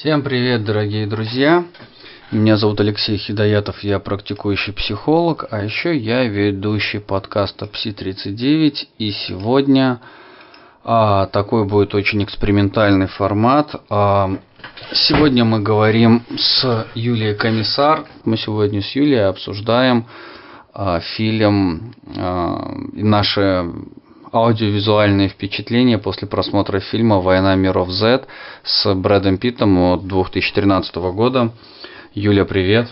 Всем привет, дорогие друзья! Меня зовут Алексей Хидоятов, я практикующий психолог, а еще я ведущий подкаста Пси-39, и сегодня а, такой будет очень экспериментальный формат. А, сегодня мы говорим с Юлией Комиссар, мы сегодня с Юлией обсуждаем а, фильм, а, наши аудиовизуальные впечатления после просмотра фильма «Война миров Z» с Брэдом Питтом от 2013 года. Юля, привет.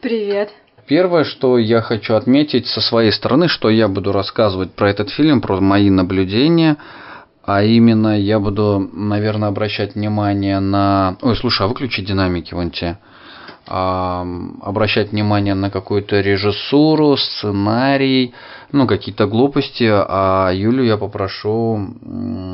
Привет. Первое, что я хочу отметить со своей стороны, что я буду рассказывать про этот фильм, про мои наблюдения, а именно я буду, наверное, обращать внимание на... Ой, слушай, а выключи динамики вон те. Обращать внимание на какую-то режиссуру, сценарий, ну, какие-то глупости, а Юлю я попрошу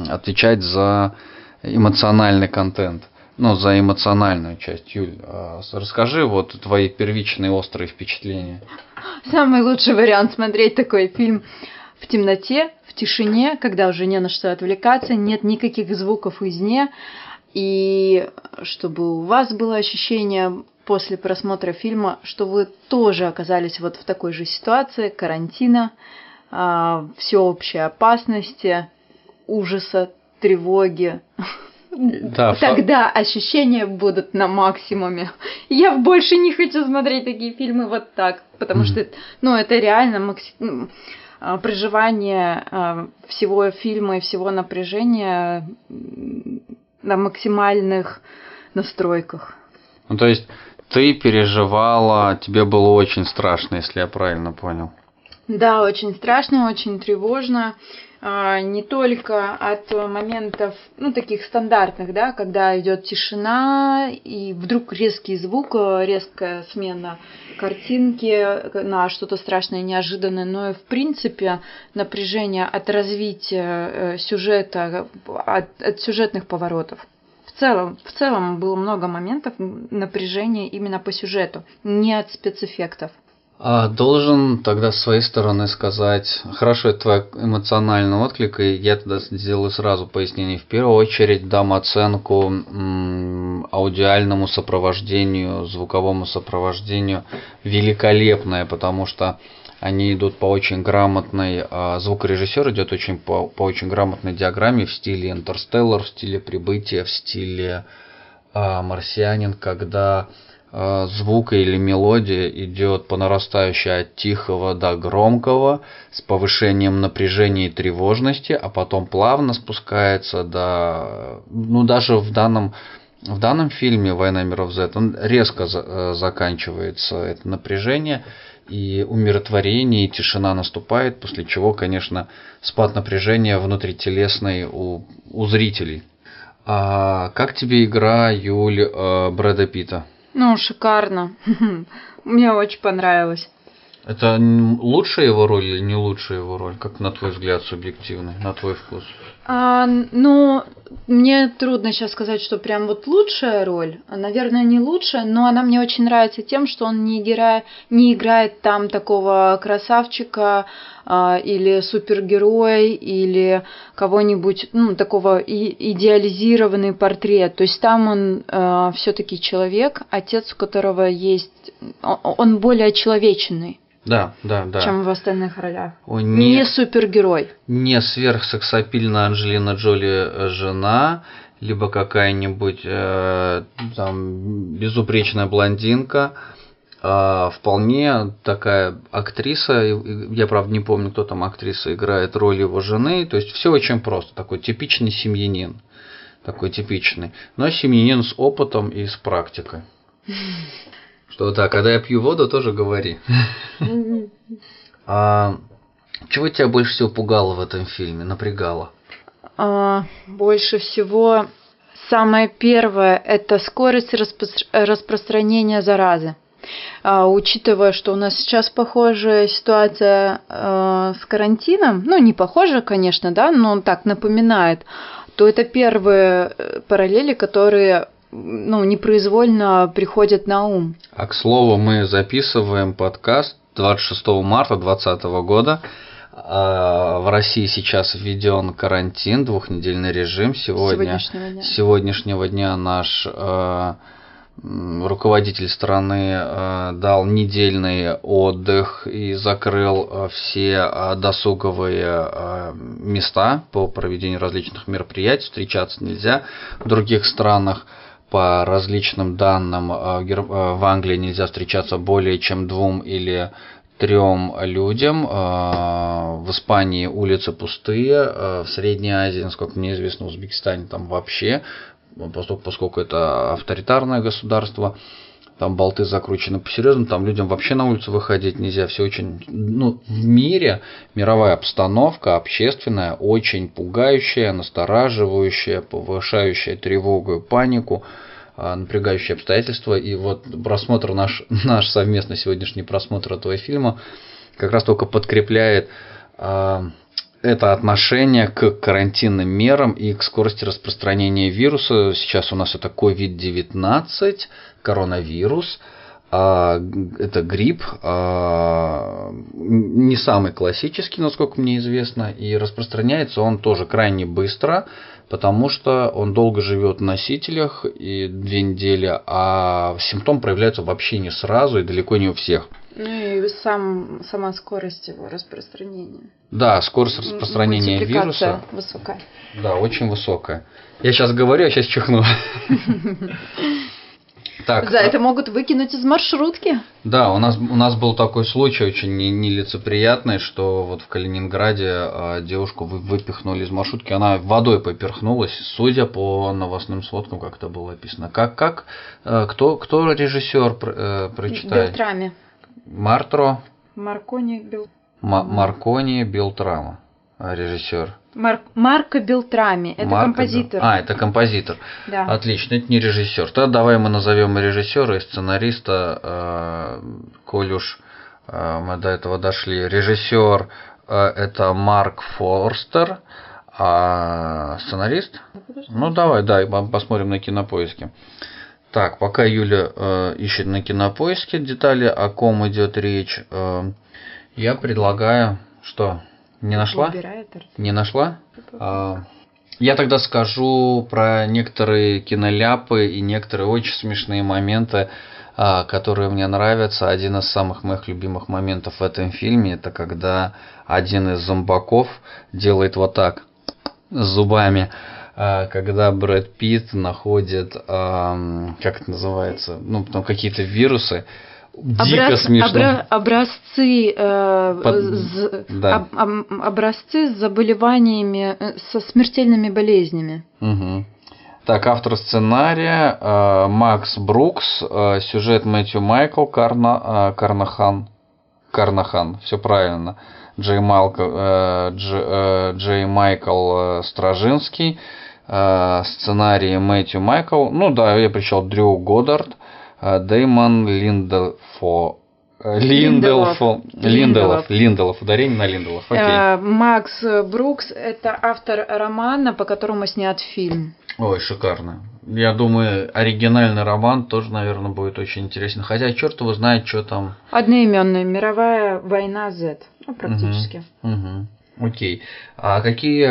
отвечать за эмоциональный контент ну, за эмоциональную часть. Юль, а расскажи вот твои первичные острые впечатления. Самый лучший вариант смотреть такой фильм в темноте, в тишине, когда уже не на что отвлекаться, нет никаких звуков извне, и чтобы у вас было ощущение после просмотра фильма, что вы тоже оказались вот в такой же ситуации карантина, а, всеобщей опасности, ужаса, тревоги, да, тогда фа... ощущения будут на максимуме. Я больше не хочу смотреть такие фильмы вот так, потому mm-hmm. что, ну, это реально максим... Ну, а, проживание а, всего фильма и всего напряжения на максимальных настройках. Ну, то есть ты переживала, тебе было очень страшно, если я правильно понял. Да, очень страшно, очень тревожно. А, не только от моментов, ну, таких стандартных, да, когда идет тишина и вдруг резкий звук, резкая смена картинки на что-то страшное, неожиданное, но и в принципе напряжение от развития э, сюжета, от, от сюжетных поворотов. Целом, в целом было много моментов напряжения именно по сюжету, не от спецэффектов. А должен тогда с своей стороны сказать, хорошо, это твой эмоциональный отклик, и я тогда сделаю сразу пояснение. В первую очередь дам оценку м, аудиальному сопровождению, звуковому сопровождению великолепное, потому что они идут по очень грамотной, а звукорежиссер идет очень по, по очень грамотной диаграмме в стиле Интерстеллар, в стиле Прибытия, в стиле а, Марсианин, когда Э, звука или мелодия идет по нарастающей от тихого до громкого с повышением напряжения и тревожности, а потом плавно спускается до, ну даже в данном в данном фильме «Война миров Z» он резко э, заканчивается это напряжение, и умиротворение, и тишина наступает, после чего, конечно, спад напряжения внутрителесный у, у зрителей. А как тебе игра Юль э, Брэда Питта? Ну, шикарно. Мне очень понравилось. Это лучшая его роль или не лучшая его роль, как на твой взгляд субъективный, на твой вкус? А, ну, мне трудно сейчас сказать, что прям вот лучшая роль. Наверное, не лучшая, но она мне очень нравится тем, что он не играет, не играет там такого красавчика а, или супергероя или кого-нибудь, ну, такого и, идеализированный портрет. То есть там он а, все-таки человек, отец у которого есть, он более человечный. Да, да, да. Чем в остальных ролях. Он не, не супергерой. Не сверхсексапильная Анджелина Джоли э, жена, либо какая-нибудь э, там безупречная блондинка. А вполне такая актриса, я правда не помню, кто там актриса играет роль его жены, то есть все очень просто, такой типичный семьянин, такой типичный, но семьянин с опытом и с практикой. Что так, когда я пью воду, тоже говори. А чего тебя больше всего пугало в этом фильме, напрягало? А, больше всего самое первое – это скорость распро распространения заразы. А, учитывая, что у нас сейчас похожая ситуация а, с карантином, ну не похожая, конечно, да, но он так напоминает, то это первые э, параллели, которые ну, непроизвольно приходят на ум. А к слову, мы записываем подкаст 26 марта 2020 года. А, в России сейчас введен карантин, двухнедельный режим. Сегодня, Сегодняшнего дня. сегодняшнего дня наш э, руководитель страны э, дал недельный отдых и закрыл э, все э, досуговые э, места по проведению различных мероприятий. Встречаться нельзя. В других странах по различным данным э, э, в Англии нельзя встречаться более чем двум или трем людям. Э, В Испании улицы пустые, в Средней Азии, насколько мне известно, в Узбекистане там вообще, поскольку это авторитарное государство, там болты закручены по-серьезному, там людям вообще на улицу выходить нельзя, все очень, ну, в мире мировая обстановка общественная очень пугающая, настораживающая, повышающая тревогу и панику, а, напрягающие обстоятельства. И вот просмотр наш, наш совместный сегодняшний просмотр этого фильма как раз только подкрепляет а, это отношение к карантинным мерам и к скорости распространения вируса. Сейчас у нас это COVID-19, коронавирус. а, Это грипп, а, не самый классический, насколько мне известно, и распространяется он тоже крайне быстро, потому что он долго живет в носителях и две недели, а симптом проявляется вообще не сразу и далеко не у всех. Ну и сам, сама скорость его распространения. Да, скорость распространения вируса, высокая. да, очень высокая. Я сейчас говорю, а сейчас чихну. Так, За а- это могут выкинуть из маршрутки. Да, у нас, у нас был такой случай очень не- нелицеприятный, что вот в Калининграде а, девушку вы- выпихнули из маршрутки, она водой поперхнулась, судя по новостным сводкам, как это было описано. Как, как, э, кто, кто режиссер, пр- э, прочитает? Белтрами. Мартро, Маркони Бел... Ма- Маркони, Белтрама, режиссер. Мар- Марко Белтрами. Это Марко Бел- композитор. А, это композитор. да. Отлично, это не режиссер. Тогда давай мы назовем и режиссера, и сценариста, э, коль уж э, мы до этого дошли. Режиссер э, это Марк Форстер, а сценарист? Ну давай, да, посмотрим на кинопоиске. Так, пока Юля э, ищет на кинопоиске детали, о ком идет речь, э, я предлагаю, что не нашла? Выбирает. Не нашла? А, Я тогда скажу про некоторые киноляпы и некоторые очень смешные моменты, а, которые мне нравятся. Один из самых моих любимых моментов в этом фильме это когда один из зомбаков делает вот так с зубами, а, когда Брэд Питт находит, как это называется, ну, там какие-то вирусы, дико Образ- смешно. обра- образцы, э, Под- з- да. об- об- образцы с заболеваниями, э, со смертельными болезнями. Мгм. Так, автор сценария э, Макс Брукс, э, сюжет Мэтью Майкл, Карна, э, Карнахан, Карнахан, все правильно. Джей, Малко, э, Дж- э, Джей Майкл э, Стражинский, э, сценарий Мэтью Майкл, ну да, я причал Дрю Годдард, Дэймон Линделфо, э, Линделфо, Линделов. Линделов, Линделов, ударение на Линделов, окей. Э, Макс Брукс – это автор романа, по которому снят фильм. Ой, шикарно. Я думаю, оригинальный роман тоже, наверное, будет очень интересен. Хотя черт его знает, что там. Одноименная мировая война Z. Ну, практически. Мгм. Окей. А какие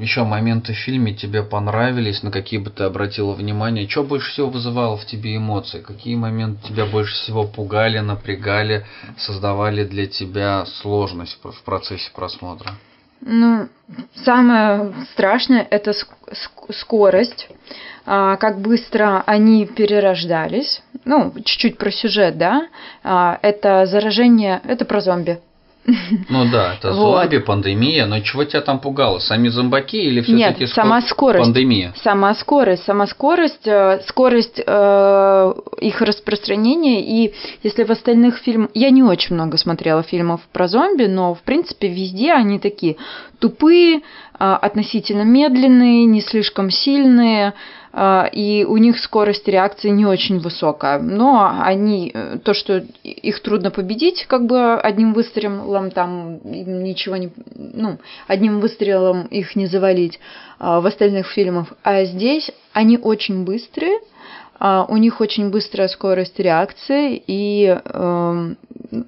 еще моменты в фильме тебе понравились, на какие бы ты обратила внимание? Что больше всего вызывало в тебе эмоции? Какие моменты тебя больше всего пугали, напрягали, создавали для тебя сложность в процессе просмотра? Ну, самое страшное – это ск- ск- скорость, а, как быстро они перерождались. Ну, чуть-чуть про сюжет, да. А, это заражение, это про зомби. Ну да, это Вот. зомби, пандемия, но чего тебя там пугало? Сами зомбаки или все-таки Нет, сама скорость. пандемия? Сама скорость, сама скорость, э, скорость э, их распространения. И если в остальных фильмах... Я не очень много смотрела фильмов про зомби, но, в принципе, везде они такие тупые, э, относительно медленные, не слишком сильные, и у них скорость реакции не очень высокая. Но они... э, То, что их трудно победить, как бы одним выстрелом там ничего не... Ну, одним выстрелом их не завалить а, в остальных фильмах. А здесь они очень быстрые, а, у них очень быстрая скорость реакции, и эм,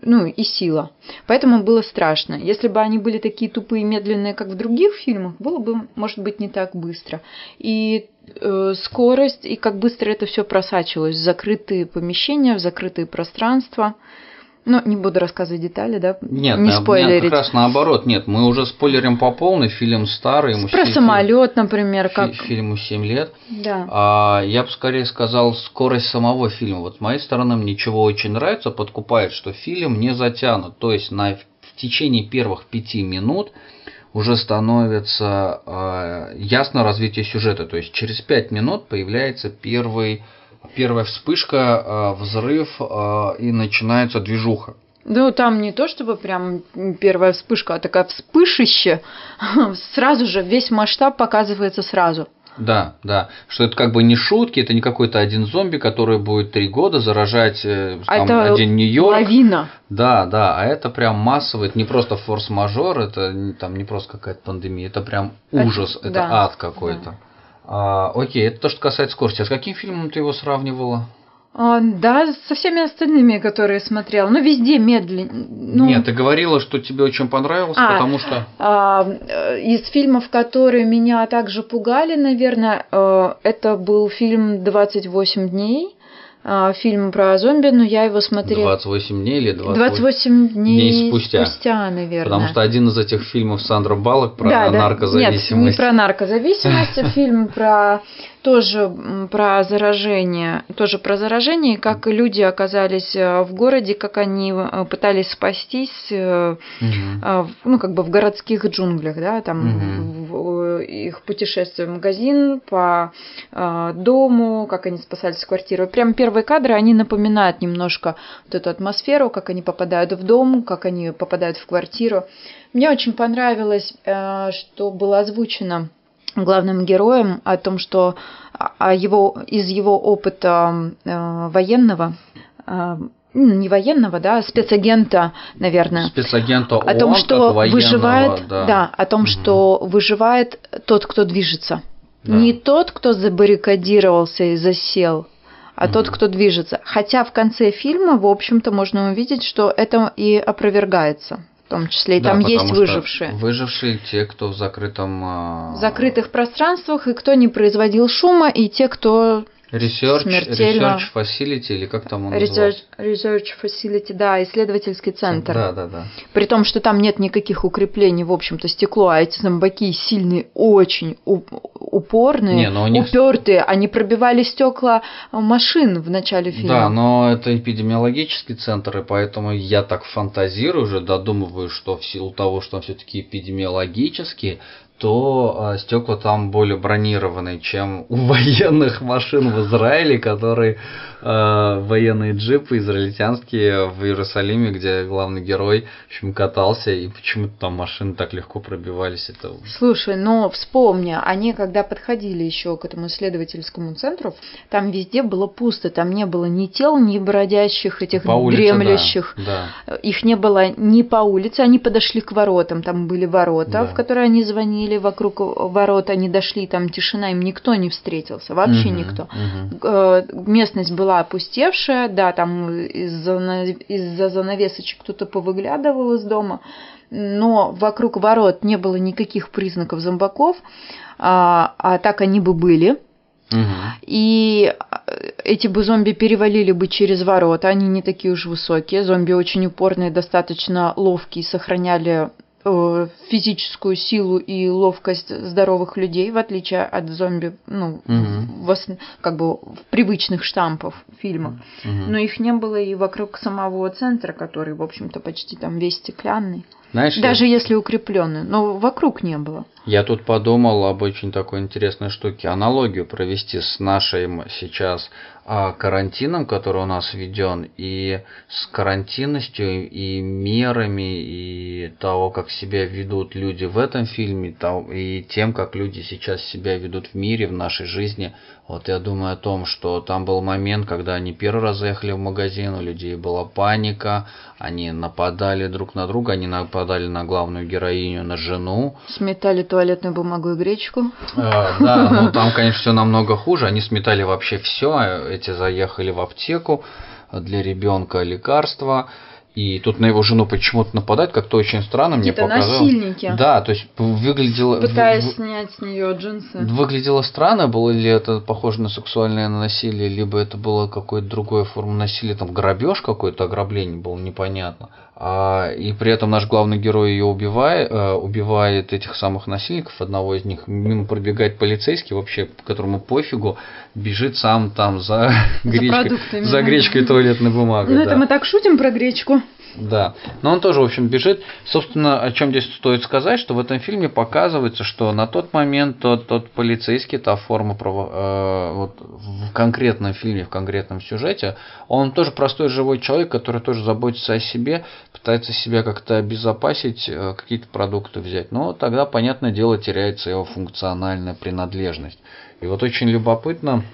ну и сила. Поэтому было страшно. Если бы они были такие тупые, медленные, как в других фильмах, было бы, может быть, не так быстро. И э, скорость, и как быстро это все просачивалось в закрытые помещения, в закрытые пространства. Ну, не буду рассказывать детали, да? Нет, не на- спойлерить. нет, как раз наоборот. Нет, мы уже спойлерим по полной. Фильм старый. ему Про самолет, например, как. Фильму 7 лет. Да. А я бы скорее сказал скорость самого фильма. Вот с моей стороны мне чего очень нравится, подкупает, что фильм не затянут. То есть на, в течение первых пяти минут уже становится э, ясно развитие сюжета. То есть через пять минут появляется первый, первая вспышка, э, взрыв э, и начинается движуха. Ну, там не то чтобы прям первая вспышка, а такая вспышище. Сразу же весь масштаб показывается сразу. Да, да. Что это как бы не шутки, это не какой-то один зомби, который будет три года заражать э, А там, это один Нью-Йорк. Лавина. Да, да, а это прям массовый, это не просто форс-мажор, это не- там не просто какая-то пандемия, это прям Это- ужас, это да, ад какой-то. А, окей, это то, что касается скорости. А с каким фильмом ты его сравнивала? А, да, со всеми остальными, которые смотрела. Ну, везде медленно. Ну, Нет, ты говорила, что тебе очень понравился, А. потому что... а, из фильмов, которые меня также пугали, наверное, э, это был фильм «28 дней». А, Фильм про зомби, но я его смотрела... 28 дней или 28? 28 дней, дней спустя. наверное. Потому что один из этих фильмов Сандра Баллок про Да, да. наркозависимость. Нет, не про наркозависимость, а фильм про тоже про заражение, тоже про заражение, как люди оказались э, в городе, как они э, пытались спастись, в- ну как бы в городских джунглях, да, там Мгм. В- их путешествие в магазин по э, дому, как они спасались в квартиру. Прям первые кадры, они напоминают немножко вот эту атмосферу, как они попадают в дом, как они попадают в квартиру. Мне очень понравилось, э, что было озвучено главным героем о том, что его, из его опыта э, военного, э, не военного, да, спецагента, наверное, Спецагента о том, ООН, что военного, выживает, да. да. о том, Мгм. что выживает тот, кто движется. Да. Не тот, кто забаррикадировался и засел, а Мгм. тот, кто движется. Хотя в конце фильма, в общем-то, можно увидеть, что это и опровергается. В том числе и Да, там есть выжившие. Выжившие те, кто в закрытом... а, В закрытых пространствах, и кто не производил шума, и те, кто Research, смертельно- research Facility, или как там он Research, research Facility, да, исследовательский центр. Да, да, да. При том, что там нет никаких укреплений, в общем-то, стекло, а эти зомбаки сильные, очень уп- упорные, Не, но у них- упертые. Они пробивали стекла машин в начале фильма. Да, но это эпидемиологический центр, и поэтому я так фантазирую, уже додумываю, что в силу того, что он все-таки эпидемиологический, то э, стекла там более бронированные, чем у военных машин в Израиле, которые э, военные джипы израильтянские в Иерусалиме, где главный герой в общем, катался, и почему-то там машины так легко пробивались. Это Слушай, но вспомни, они когда подходили еще к этому исследовательскому центру, там везде было пусто, там не было ни тел, ни бродящих этих по улице, дремлющих. Да, да. Их не было ни по улице, они подошли к воротам, там были ворота, Да. в которые они звонили, вокруг ворот они дошли, там тишина, им никто не встретился, вообще Мгм, никто. Э, Местность была опустевшая, да, там из-за на- из-за занавесочек кто-то повыглядывал из дома, но вокруг ворот не было никаких признаков зомбаков, а, а так они бы были. Мгм. И э, эти бы зомби перевалили бы через ворота, они не такие уж высокие, зомби очень упорные, достаточно ловкие, сохраняли физическую силу и ловкость здоровых людей, в отличие от зомби, ну, Мгм. в ос- как бы в привычных штампов фильмов. Мгм. Но их не было и вокруг самого центра, который, в общем-то, почти там весь стеклянный. Знаешь, я- Даже если укрепленный, но вокруг не было. Я тут подумал об очень такой интересной штуке. Аналогию провести с нашим сейчас а, карантином, который у нас введен, и с карантинностью, и мерами, и того, как себя ведут люди в этом фильме, и тем, как люди сейчас себя ведут в мире, в нашей жизни. Вот я думаю о том, что там был момент, когда они первый раз заехали в магазин, у людей была паника, они нападали друг на друга, они нападали на главную героиню, на жену, Сметали туалетную бумагу и гречку. а, да, ну там, конечно, все намного хуже. Они сметали вообще все. Эти заехали в аптеку для ребенка лекарства. И тут на его жену почему-то нападают, как-то очень странно мне показалось. насильники. Да, то есть выглядело... Пытаясь в- снять с нее джинсы. Выглядело странно, было ли это похоже на сексуальное насилие, либо это было какое-то другое форма насилия, там грабеж какой-то, ограбление было непонятно. А, и при этом наш главный герой ее убивает, э, убивает этих самых насильников, одного из них, мимо пробегает полицейский, вообще, которому пофигу, бежит сам там за, гречкой, продуктами. за гречкой и туалетной бумагой. Ну, да. это мы так шутим про гречку. Да, но он тоже, в общем, бежит. Собственно, о чем здесь стоит сказать, что в этом фильме показывается, что на тот момент тот, тот полицейский, та форма э, вот в конкретном фильме, в конкретном сюжете, он тоже простой живой человек, который тоже заботится о себе, пытается себя как-то обезопасить, э, какие-то продукты взять. Но тогда, понятное дело, теряется его функциональная принадлежность. И вот очень любопытно,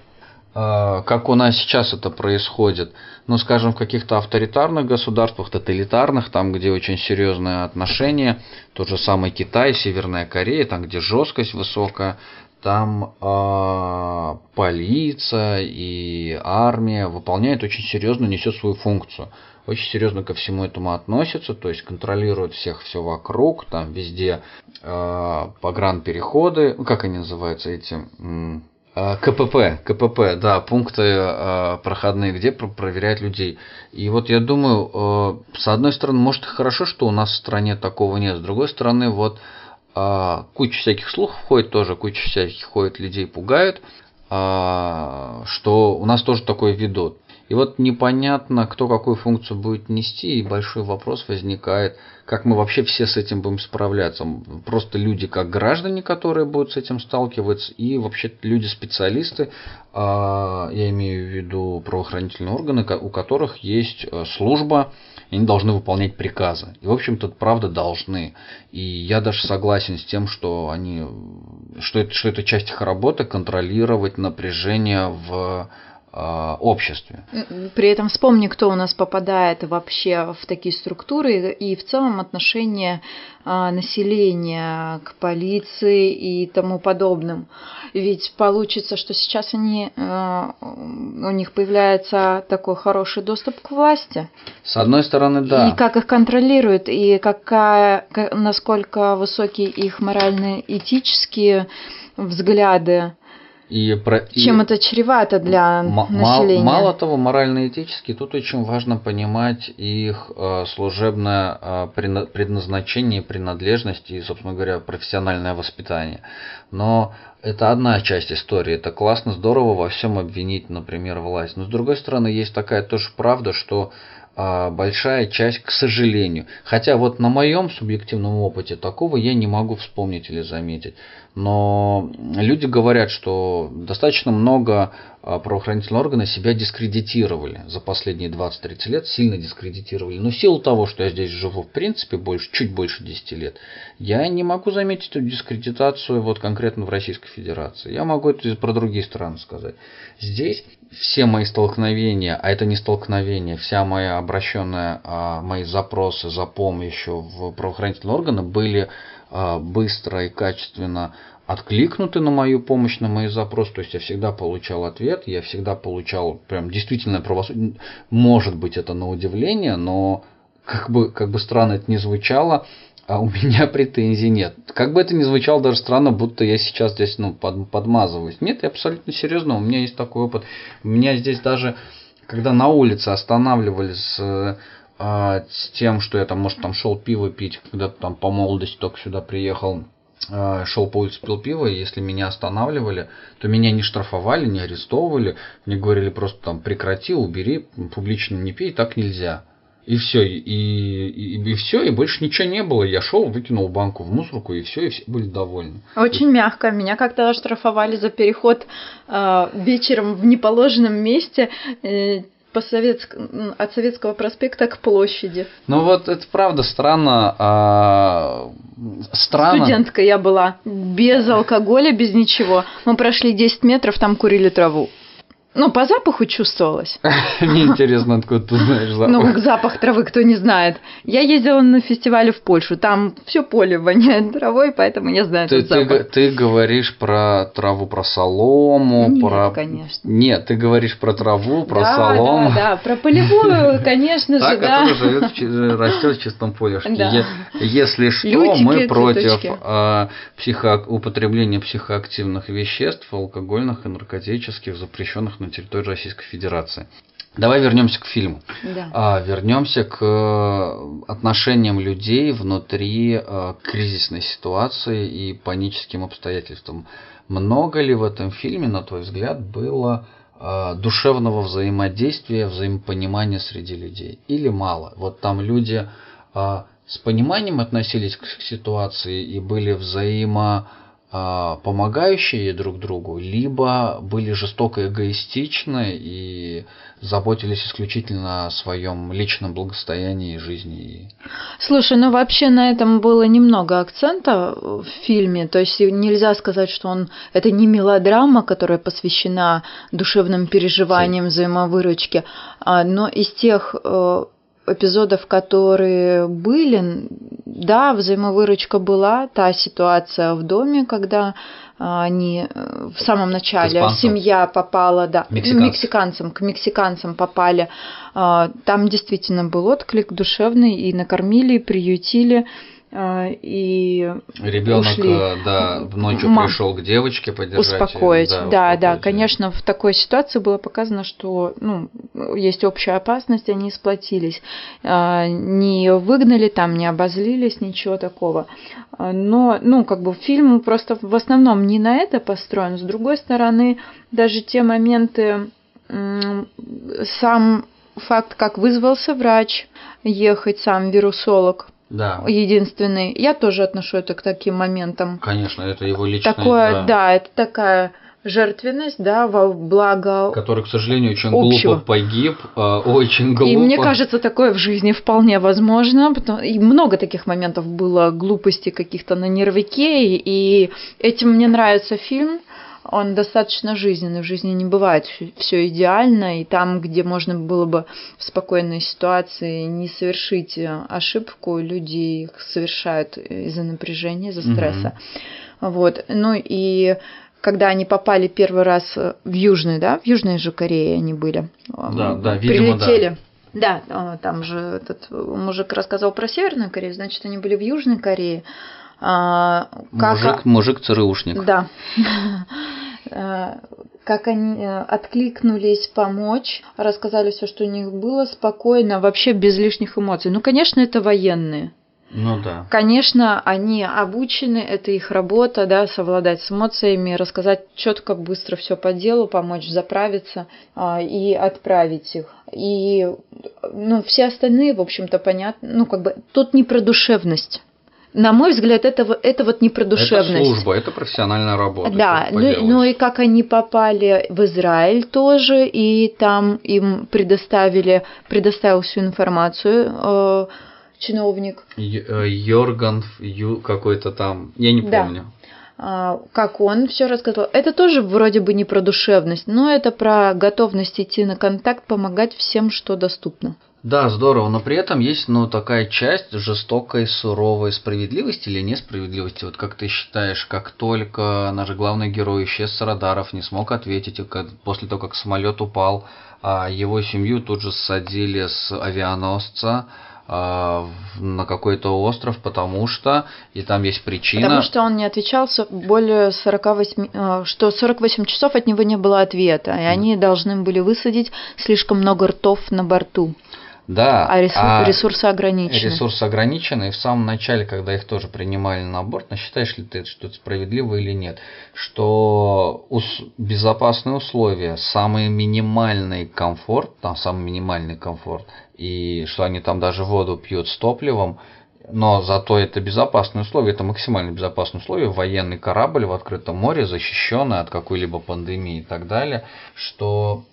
как у нас сейчас это происходит. Ну, скажем, в каких-то авторитарных государствах, тоталитарных, там, где очень серьезные отношения, тот же самый Китай, Северная Корея, там, где жесткость высокая, там э, полиция и армия выполняет очень серьезно, несет свою функцию. Очень серьезно ко всему этому относятся, то есть контролируют всех все вокруг, там везде э, погранпереходы, ну, как они называются эти, м, КПП, КПП, да, пункты э, проходные, где про- проверяют людей. И вот я думаю, э, с одной стороны, может хорошо, что у нас в стране такого нет, с другой стороны, вот а, куча всяких слухов ходит тоже, куча всяких ходит, людей пугают, а, что у нас тоже такое ведут. И вот непонятно, кто какую функцию будет нести, и большой вопрос возникает, как мы вообще все с этим будем справляться. Просто люди как граждане, которые будут с этим сталкиваться, и вообще люди-специалисты, а, я имею в виду правоохранительные органы, у которых есть э, служба, они должны выполнять приказы. И, в общем-то, правда, должны. И я даже согласен с тем, что они, что это, что это часть их работы контролировать напряжение в обществе. М, При этом вспомни, кто у нас попадает вообще в такие структуры и в целом отношение а, населения к полиции и тому подобным. Ведь получится, что сейчас они, а, у них появляется такой хороший доступ к власти. С одной стороны, да. И как их контролируют, и какая, ка- насколько высокие их морально-этические взгляды, И про- и- чем это чревато для М- населения. Мало того, морально-этически тут очень важно понимать их э, служебное э, предназначение, и принадлежность и, собственно говоря, профессиональное воспитание. Но это одна часть истории. Это классно, здорово во всем обвинить, например, власть. Но с другой стороны, есть такая тоже правда, что большая часть, к сожалению. Хотя вот на моем субъективном опыте такого я не могу вспомнить или заметить. Но люди говорят, что достаточно много а, правоохранительные органы себя дискредитировали за последние 20-30 лет, сильно дискредитировали. Но в силу того, что я здесь живу в принципе больше, чуть больше 10 лет, я не могу заметить эту дискредитацию вот конкретно в Российской Федерации. Я могу это про другие страны сказать. Здесь все мои столкновения, а это не столкновения, вся моя обращенная, а, мои запросы за помощью в правоохранительные органы были а, быстро и качественно откликнуты на мою помощь, на мои запросы. То есть я всегда получал ответ, я всегда получал прям действительно правосудие. Может быть это на удивление, но как бы, как бы странно это ни звучало, а у меня претензий нет. Как бы это ни звучало даже странно, будто я сейчас здесь ну, под, подмазываюсь. Нет, я абсолютно серьезно, у меня есть такой опыт. У меня здесь даже, когда на улице останавливались с, а, с тем, что я там, может, там шел пиво пить, когда-то там по молодости только сюда приехал, а, шел по улице, пил пиво, и если меня останавливали, то меня не штрафовали, не арестовывали, мне говорили просто там прекрати, убери, публично не пей, так нельзя. И все, и, и, и все, и больше ничего не было. Я шел, выкинул банку в мусорку, и все, и все были довольны. Очень мягко. Меня как-то оштрафовали за переход э, вечером в неположенном месте э, по Советск... от Советского проспекта к площади. Ну вот это правда странно. а, странно. Студентка я была. Без алкоголя, без ничего. Мы прошли 10 метров, там курили траву. Ну, по запаху чувствовалось. Мне интересно, откуда ты знаешь запах. Ну, запах травы кто не знает. Я ездила на фестивале в Польшу, там все поле воняет травой, поэтому я знаю ты, этот запах. Ты, ты говоришь про траву, про солому, Нет, про... конечно. Нет, ты говоришь про траву, про да, солому. Да, да, про полевую, конечно же, да. которая живет, растет в чистом полюшке. Да. Если что, мы против а, психо- употребления психоактивных веществ, алкогольных и наркотических, запрещенных на территории Российской Федерации. Давай вернемся к фильму. Да. А, вернемся к э, отношениям людей внутри э, кризисной ситуации и паническим обстоятельствам. Много ли в этом фильме, на твой взгляд, было э, душевного взаимодействия, взаимопонимания среди людей? Или мало? Вот там люди э, с пониманием относились к ситуации и были взаимо а, помогающие друг другу, либо были жестоко эгоистичны и заботились исключительно о своем личном благосостоянии и жизни. Слушай, ну вообще на этом было немного акцента в фильме, то есть нельзя сказать, что он это не мелодрама, которая посвящена душевным переживаниям, взаимовыручке, а, но из тех э, эпизодов, которые были, да, взаимовыручка была, та ситуация в доме, когда а, они э, в самом начале Испанцам. семья попала, да, Мексиканцам. мексиканцам, к мексиканцам попали. А, Там действительно был отклик душевный, и накормили, и приютили, и Ребенок, Ушли. э, да, ночью Мам. пришел к девочке поддержать. её, успокоить. Да, да, успокоить её. конечно, в такой ситуации было показано, что ну, есть общая опасность, они сплотились. А, Не выгнали там, не обозлились, ничего такого. А, Но, ну, как бы фильм просто в основном не на это построен. С другой стороны, даже те моменты, сам факт, как вызвался врач ехать, сам вирусолог, Да, единственный, я тоже отношу это к таким моментам конечно, это его личное, такое, да. это такая жертвенность, да, во благо. Который, к сожалению, очень Общего. глупо погиб, э, очень глупо. И мне кажется, такое в жизни вполне возможно. потому- И много таких моментов было глупости каких-то на нервике. И этим мне нравится фильм. Он достаточно жизненный. В жизни не бывает все идеально. И там, где можно было бы в спокойной ситуации не совершить э, ошибку, люди их совершают из-за напряжения, из-за стресса. Вот. Ну и когда они попали первый раз в Южный, да, в Южной же Корее они были. Да, да, видимо, да. Прилетели. Да, а, там же этот мужик рассказал про Северную Корею, значит, они были в Южной Корее. А, как- Мужик, мужик ЦРУшник. Да. А, Как они э, откликнулись помочь, рассказали все, что у них было, спокойно, вообще без лишних эмоций. Ну, конечно, это военные. Ну да. Конечно, они обучены, это их работа, да, совладать с эмоциями, рассказать четко, быстро все по делу, помочь заправиться а, и отправить их. И, ну, все остальные, в общем-то, понятно, ну, как бы, тут не про душевность. На мой взгляд, это, вот- это вот не про душевность. Это служба, это профессиональная работа. Да, ну, ну и как они попали в Израиль тоже, и там им предоставили, предоставил всю информацию э, чиновник. Э, Йорган Ю какой-то там, я не Да. помню. А, как он все рассказал. Это тоже вроде бы не про душевность, но это про готовность идти на контакт, помогать всем, что доступно. Да, здорово, но при этом есть, ну, такая часть жестокой, суровой справедливости или несправедливости. Вот как ты считаешь, как только наш главный герой исчез с радаров, не смог ответить, после того, как самолет упал, а его семью тут же ссадили с авианосца а, на какой-то остров, потому что, и там есть причина. Потому что он не отвечал более 48, э, что 48 часов от него не было ответа, и они должны были высадить слишком много ртов на борту, Да, а ресурсы, а ресурсы ограничены. ресурсы ограничены, и в самом начале, когда их тоже принимали на борт, но считаешь ли ты, что это справедливо или нет, что ус- безопасные условия, самый минимальный комфорт, там самый минимальный комфорт, и что они там даже воду пьют с топливом, но зато это безопасные условия, это максимально безопасные условия, военный корабль в открытом море, защищенный от какой-либо пандемии и так далее, что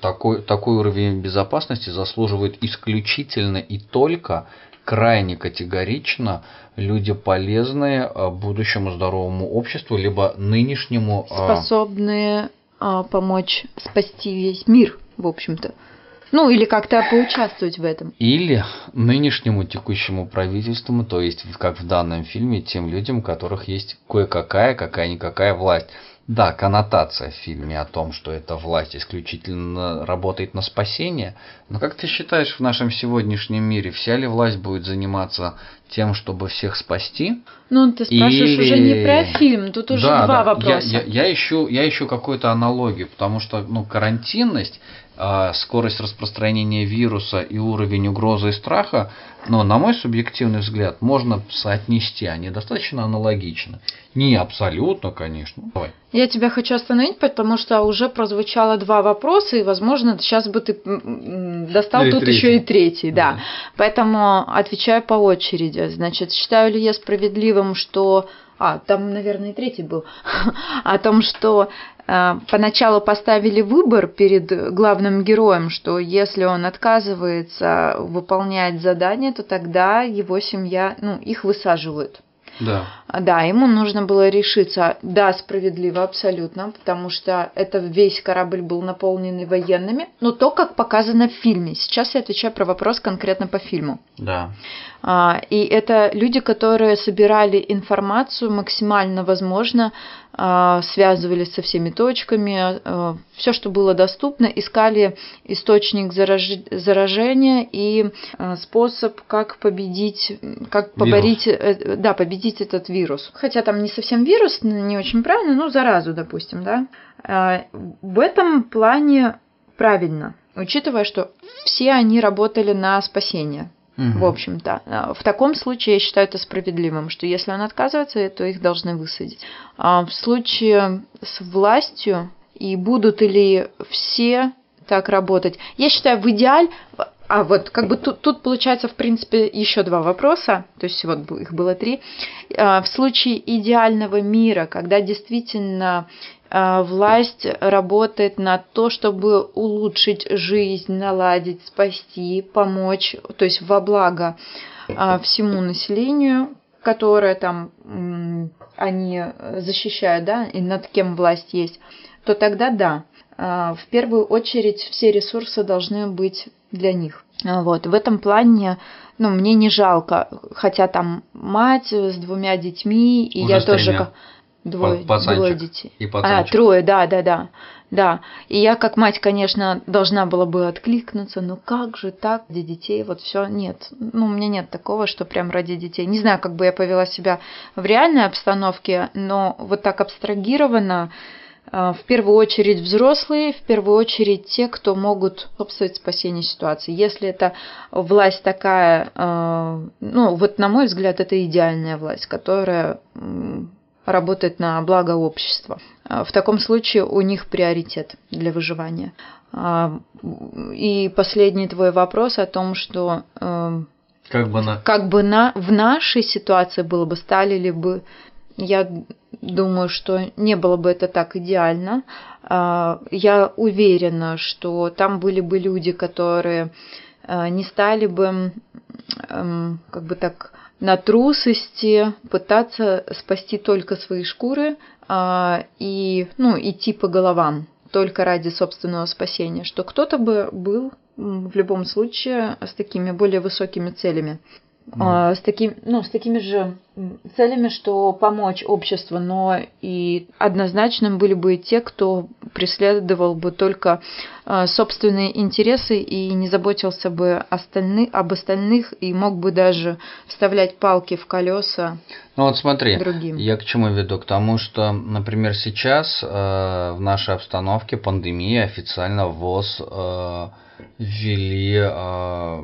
такой, такой уровень безопасности заслуживает исключительно и только крайне категорично люди полезные а, будущему здоровому обществу, либо нынешнему а, способные а, помочь спасти весь мир, в общем-то. Ну, или как-то поучаствовать в этом. Или нынешнему текущему правительству, то есть, как в данном фильме, тем людям, у которых есть кое-какая, какая-никакая власть. Да, коннотация в фильме о том, что эта власть исключительно работает на спасение, но как ты считаешь в нашем сегодняшнем мире, вся ли власть будет заниматься тем, чтобы всех спасти? Ну, ты спрашиваешь Или... уже не про фильм, тут уже да, два да. вопроса. Я, я, я, ищу, я ищу какую-то аналогию, потому что ну, карантинность скорость распространения вируса и уровень угрозы и страха, но на мой субъективный взгляд, можно соотнести, они достаточно аналогичны. Не абсолютно, конечно. Давай. Я тебя хочу остановить, потому что уже прозвучало два вопроса, и, возможно, сейчас бы ты достал Или тут третий. еще и третий, да. да. Поэтому отвечаю по очереди. Значит, считаю ли я справедливым, что а, там, наверное, и третий был, о том, что поначалу поставили выбор перед главным героем, что если он отказывается выполнять задание, то тогда его семья, ну, их высаживают. Да. Да, ему нужно было решиться, да, справедливо, абсолютно, потому что это весь корабль был наполнен военными, но то, как показано в фильме. Сейчас я отвечаю про вопрос конкретно по фильму. Да. А, и это люди, которые собирали информацию максимально возможно, а, связывались со всеми точками, а, все, что было доступно, искали источник заражения и способ, как победить, как поборить, вирус. Э, да, победить этот вирус. Хотя там не совсем вирус, не очень правильно, ну заразу, допустим, да. В этом плане правильно, учитывая, что все они работали на спасение Угу. В общем-то, а, в таком случае я считаю это справедливым, что если он отказывается, то их должны высадить. А в случае с властью и будут ли все так работать, я считаю в идеале, а вот как бы тут, тут получается, в принципе, еще два вопроса, то есть вот их было три. А, в случае идеального мира, когда действительно власть работает на то, чтобы улучшить жизнь, наладить, спасти, помочь, то есть во благо а, всему населению, которое там они защищают, да, и над кем власть есть, то тогда да, а, в первую очередь все ресурсы должны быть для них. Вот, в этом плане, ну, мне не жалко, хотя там мать с двумя детьми, и Уже я тоже... Двое, двое детей. И А, трое, да, да, да. Да. И я, как мать, конечно, должна была бы откликнуться, но как же так, ради детей, вот все нет. Ну, у меня нет такого, что прям ради детей. Не знаю, как бы я повела себя в реальной обстановке, но вот так абстрагированно, э, в первую очередь взрослые, в первую очередь те, кто могут способствовать спасению ситуации. Если это власть такая, э, ну вот на мой взгляд, это идеальная власть, которая работать на благо общества. А, в таком случае у них приоритет для выживания. А, и последний твой вопрос о том, что эм, как бы, на... как бы на, в нашей ситуации было бы, стали ли бы, я думаю, что не было бы это так идеально. А, я уверена, что там были бы люди, которые э, не стали бы, эм, как бы так, на трусости, пытаться спасти только свои шкуры а, и ну, идти по головам только ради собственного спасения, что кто-то бы был в любом случае с такими более высокими целями. Mm. С, таким, ну, с такими же целями, что помочь обществу, но и однозначным были бы те, кто преследовал бы только а, собственные интересы и не заботился бы остальны, об остальных и мог бы даже вставлять палки в колеса. Ну вот смотри, другим. я к чему веду? К тому, что, например, сейчас э, в нашей обстановке пандемии официально ВОЗ э, ввели э,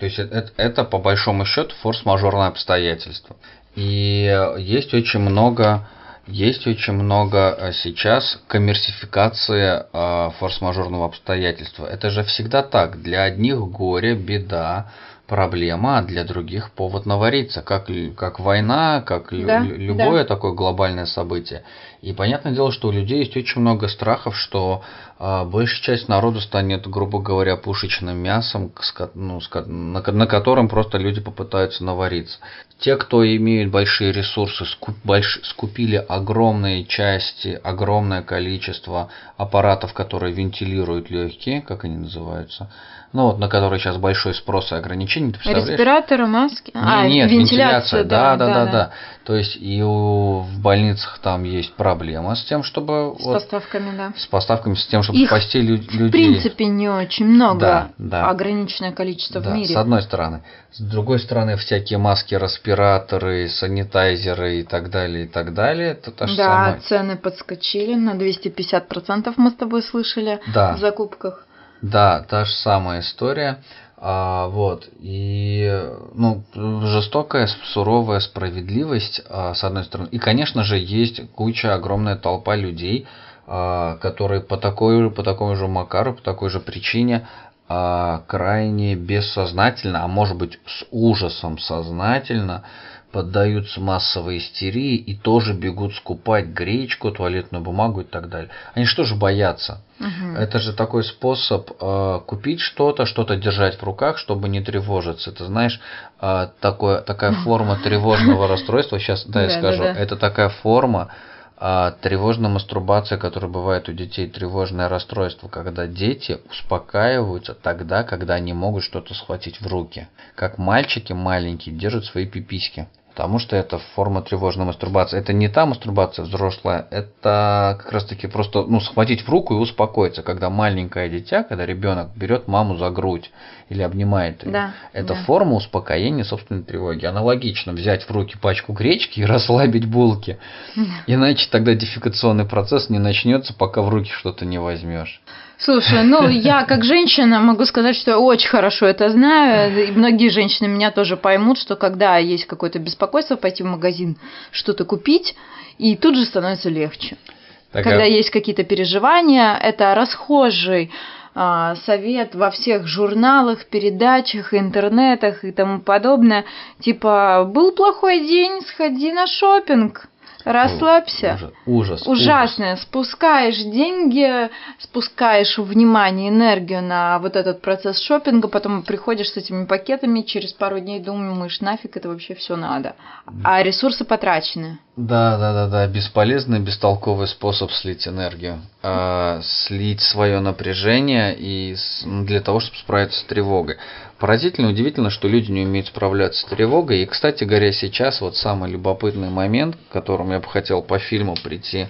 то есть это, это по большому счету форс-мажорное обстоятельство. И есть очень много есть очень много э, сейчас коммерсификации э, форс-мажорного обстоятельства. Это же всегда так. Для одних горе, беда, проблема, а для других повод навариться, как, как война, как Да, лю- любое да. такое глобальное событие. И понятное дело, что у людей есть очень много страхов, что а, большая часть народа станет, грубо говоря, пушечным мясом, ну, на котором просто люди попытаются навариться. Те, кто имеют большие ресурсы, скуп- больш- скупили огромные части, огромное количество аппаратов, которые вентилируют легкие, как они называются, ну вот на которые сейчас большой спрос и ограничения, ты представляешь? Респираторы, маски. Не- а, нет, вентиляция, да, да, да, да, То есть и у, в больницах там есть проблема с тем, чтобы С вот, поставками, да. с поставками, с тем, чтобы Их, спасти лю- людей. В принципе, не очень много. Да, да. Ограниченное количество Да, в мире. С одной стороны. С другой стороны, всякие маски, респираторы, санитайзеры и так далее, и так далее. Это та же да, самая. цены подскочили на 250%, мы с тобой слышали Да. в закупках. Да, та же самая история. А, вот. И ну, жестокая, суровая справедливость, а, с одной стороны. И, конечно же, есть куча, огромная толпа людей, а, которые по такой, по такому же макару, по такой же причине а, крайне бессознательно, а может быть с ужасом сознательно поддаются массовой истерии и тоже бегут скупать гречку, туалетную бумагу и так далее. Они что же боятся? Мгм. Это же такой способ э, купить что-то, что-то держать в руках, чтобы не тревожиться. Ты знаешь, э, такое, такая форма тревожного расстройства, сейчас да, я скажу, это такая форма э, тревожной мастурбации, которая бывает у детей, тревожное расстройство, когда дети успокаиваются тогда, когда они могут что-то схватить в руки. Как мальчики маленькие держат свои пиписьки. Потому что это форма тревожной мастурбации. Это не та мастурбация взрослая, это как раз таки просто ну, схватить в руку и успокоиться, когда маленькое дитя, когда ребенок берет маму за грудь или обнимает ее. Да, это да. форма успокоения собственной тревоги. Аналогично взять в руки пачку гречки и расслабить булки. Иначе тогда дефекационный процесс не начнется, пока в руки что-то не возьмешь. Слушай, ну я как женщина могу сказать, что я очень хорошо это знаю. И многие женщины меня тоже поймут, что когда есть какое-то беспокойство пойти в магазин, что-то купить, и тут же становится легче. Так, Когда а- есть какие-то переживания, это расхожий а, совет во всех журналах, передачах, интернетах и тому подобное. Типа, был плохой день, сходи на шопинг, расслабься. Ужас, ужас. Ужасное. Спускаешь деньги, спускаешь внимание, энергию на вот этот процесс шопинга, потом приходишь с этими пакетами, через пару дней думаешь, нафиг это вообще все надо. А ресурсы потрачены. Да, да, да, да. Бесполезный, бестолковый способ слить энергию. А, слить свое напряжение и ну, для того, чтобы справиться с тревогой. Поразительно, удивительно, что люди не умеют справляться с тревогой. И, кстати говоря, сейчас вот самый любопытный момент, к которому я бы хотел по фильму прийти,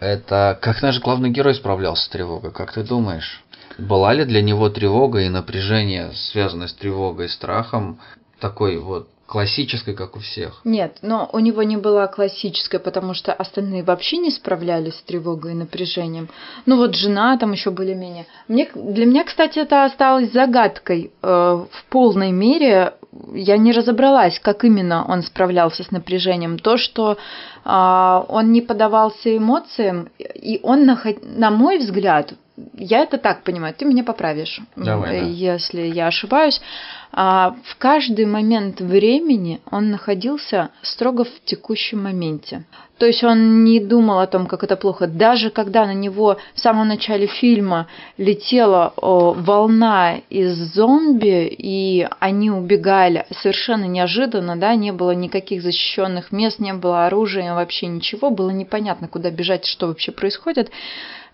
это как наш главный герой справлялся с тревогой. Как ты думаешь? Была ли для него тревога и напряжение, связанное с тревогой и страхом, такой вот классической, как у всех? Нет, но у него не была классическая, потому что остальные вообще не справлялись с тревогой и напряжением. Ну вот жена там еще более-менее. Мне, для меня, кстати, это осталось загадкой. Э, в полной мере я не разобралась, как именно он справлялся с напряжением. То, что а, он не поддавался эмоциям, и он, на мой взгляд, я это так понимаю, ты меня поправишь, Давай, да. если я ошибаюсь. А, в каждый момент времени он находился строго в текущем моменте. То есть он не думал о том, как это плохо. Даже когда на него в самом начале фильма летела о, волна из зомби, и они убегали совершенно неожиданно, да, не было никаких защищенных мест, не было оружия, вообще ничего, было непонятно, куда бежать, что вообще происходит.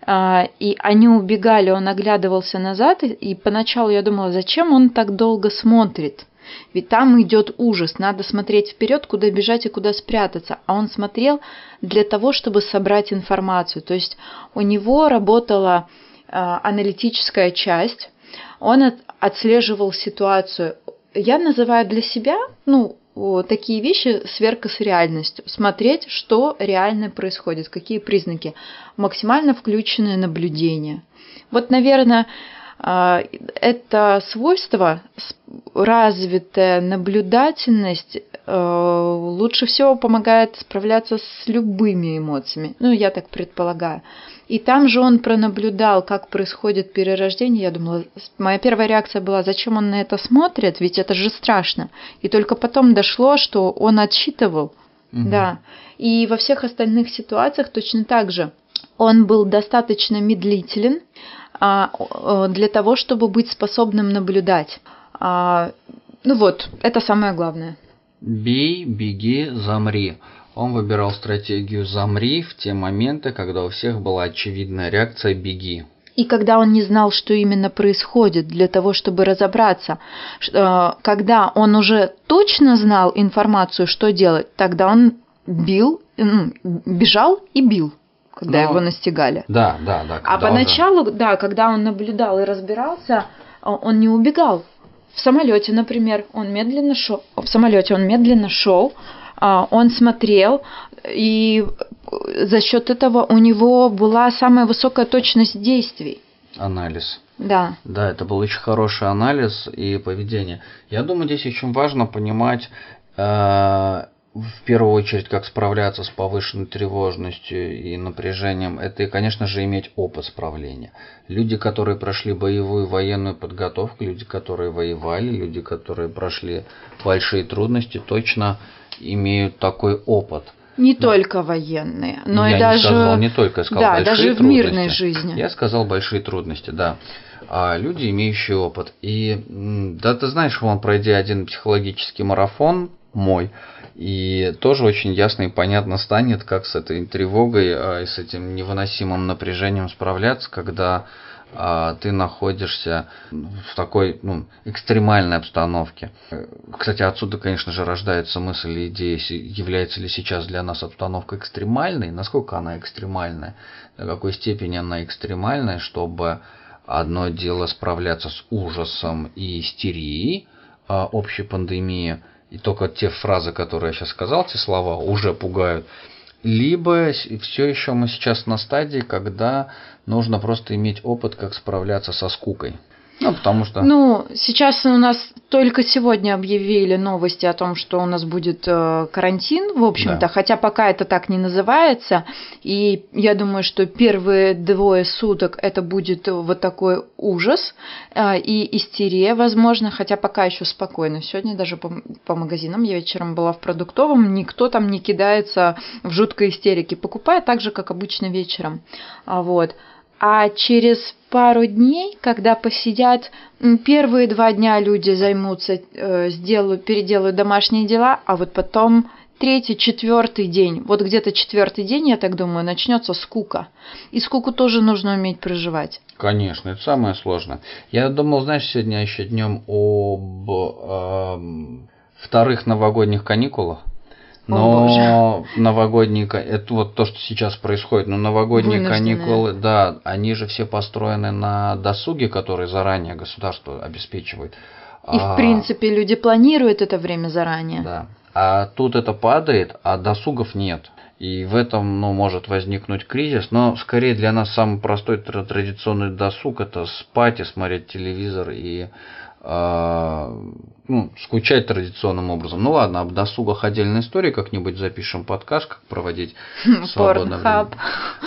А, И они убегали, он оглядывался назад, и- поначалу я думала, зачем он так долго смотрит? Ведь там идет ужас, надо смотреть вперед, куда бежать и куда спрятаться. А он смотрел для того, чтобы собрать информацию. То есть у него работала а, аналитическая часть, он от- отслеживал ситуацию. Я называю для себя, ну, такие вещи сверка с реальностью. Смотреть, что реально происходит, какие признаки. Максимально включенное наблюдение. Вот, наверное, это свойство, развитая наблюдательность, э, лучше всего помогает справляться с любыми эмоциями. Ну, я так предполагаю. И там же он пронаблюдал, как происходит перерождение. Я думала, моя первая реакция была, зачем он на это смотрит, ведь это же страшно. И только потом дошло, что он отсчитывал. Угу. Да. И во всех остальных ситуациях точно так же. Он был достаточно медлителен а, для того, чтобы быть способным наблюдать. А, ну вот, это самое главное. Бей, беги, замри. Он выбирал стратегию «замри» в те моменты, когда у всех была очевидная реакция «беги». И когда он не знал, что именно происходит, для того, чтобы разобраться, э, когда он уже точно знал информацию, что делать, тогда он бил, бежал и бил когда Но... его настигали. Да, да, да. А поначалу, уже... да, когда он наблюдал и разбирался, он не убегал. В самолете, например, он медленно шел. В самолете он медленно шел, а, он смотрел, и за счет этого у него была самая высокая точность действий. Анализ. Да. Да, это был очень хороший анализ и поведение. Я думаю, здесь очень важно понимать э, в первую очередь, как справляться с повышенной тревожностью и напряжением, это, конечно же, иметь опыт справления. Люди, которые прошли боевую военную подготовку, люди, которые воевали, люди, которые прошли большие трудности, точно имеют такой опыт. Не но, только военные, но я и даже... сказал не только, я сказал да, большие даже в трудности. мирной жизни. Я сказал большие трудности, да. А люди, имеющие опыт. И да, ты знаешь, вон, пройдя один психологический марафон мой, и тоже очень ясно и понятно станет, как с этой тревогой а, и с этим невыносимым напряжением справляться, когда а ты находишься в такой ну, экстремальной обстановке. Кстати, отсюда, конечно же, рождается мысль и идея, является ли сейчас для нас обстановка экстремальной, насколько она экстремальная, до какой степени она экстремальная, чтобы одно дело справляться с ужасом и истерией а, общей пандемии, и только те фразы, которые я сейчас сказал, те слова уже пугают, либо все еще мы сейчас на стадии, когда нужно просто иметь опыт, как справляться со скукой. Ну, потому что... Ну, сейчас у нас только сегодня объявили новости о том, что у нас будет э, карантин, в общем-то, да. хотя пока это так не называется. И я думаю, что первые двое суток это будет вот такой ужас э, и истерия, возможно, хотя пока еще спокойно. Сегодня даже по, по магазинам я вечером была в продуктовом, никто там не кидается в жуткой истерике, покупая так же, как обычно вечером. А вот. А через пару дней, когда посидят, первые два дня люди займутся, э, сделают, переделают домашние дела, а вот потом третий, четвертый день, вот где-то четвертый день, я так думаю, начнется скука. И скуку тоже нужно уметь проживать. Конечно, это самое сложное. Я думал, знаешь, сегодня еще днем об э, вторых новогодних каникулах. Но О, новогодние это вот то, что сейчас происходит, но новогодние каникулы, да, они же все построены на досуге, который заранее государство обеспечивает. И а, в принципе люди планируют это время заранее. Да. А тут это падает, а досугов нет. И в этом ну, может возникнуть кризис, но скорее для нас самый простой традиционный досуг это спать и смотреть телевизор и а, ну, скучать традиционным образом. Ну ладно, об досугах отдельной истории как-нибудь запишем подкаст, как проводить свободное время.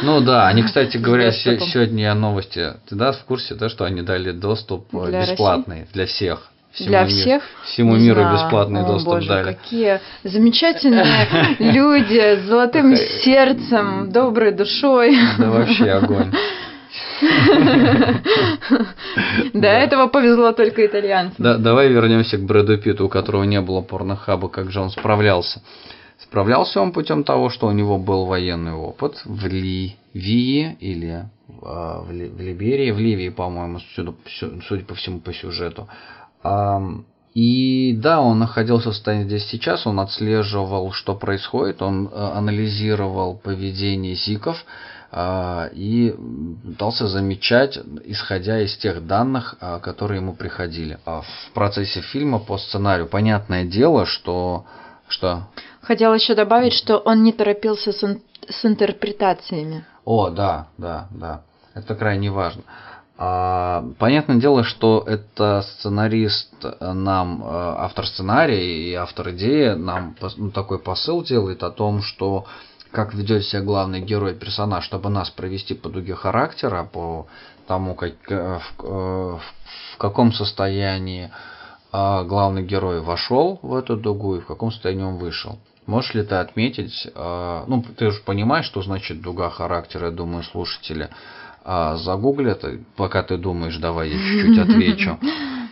Ну да, они, кстати говоря, сегодня новости, ты да, в курсе, да, что они дали доступ для бесплатный России? для всех. Всему для миру, всех? Всему не миру знаю. бесплатный О, доступ боже, дали. Какие замечательные люди с золотым сердцем, доброй душой. Да вообще огонь. До этого повезло только итальянцам. Да, давай вернемся к Брэду Питту, у которого не было порнохаба, как же он справлялся. Справлялся он путем того, что у него был военный опыт в Ливии или а, в Либерии, в Ливии, по-моему, судя по всему по сюжету. И да, он находился в состоянии здесь сейчас, он отслеживал, что происходит, он э, анализировал поведение зиков, а, и пытался замечать, исходя из тех данных, а, которые ему приходили. А в процессе фильма по сценарию понятное дело, что... что... Хотела еще добавить, что он не торопился с, с интерпретациями. О, да, да, да. Это крайне важно. А, понятное дело, что это сценарист нам, э, автор сценария и автор идеи нам ну, такой посыл делает о том, что как ведет себя главный герой, персонаж, чтобы нас провести по дуге характера, по тому, как, э, в, э, в каком состоянии главный герой вошел в эту дугу и в каком состоянии он вышел. Можешь ли ты отметить, ну, ты же понимаешь, что значит дуга характера, я думаю, слушатели а, загуглят, пока ты думаешь, давай я чуть-чуть отвечу.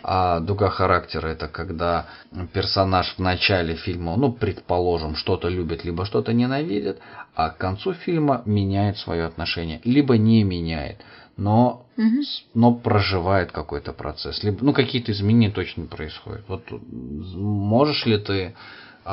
А дуга характера это когда персонаж в начале фильма, ну, предположим, что-то любит, либо что-то ненавидит, а к концу фильма меняет свое отношение, либо не меняет, но, угу. но проживает какой-то процесс, либо, ну, какие-то изменения точно происходят. Вот можешь ли ты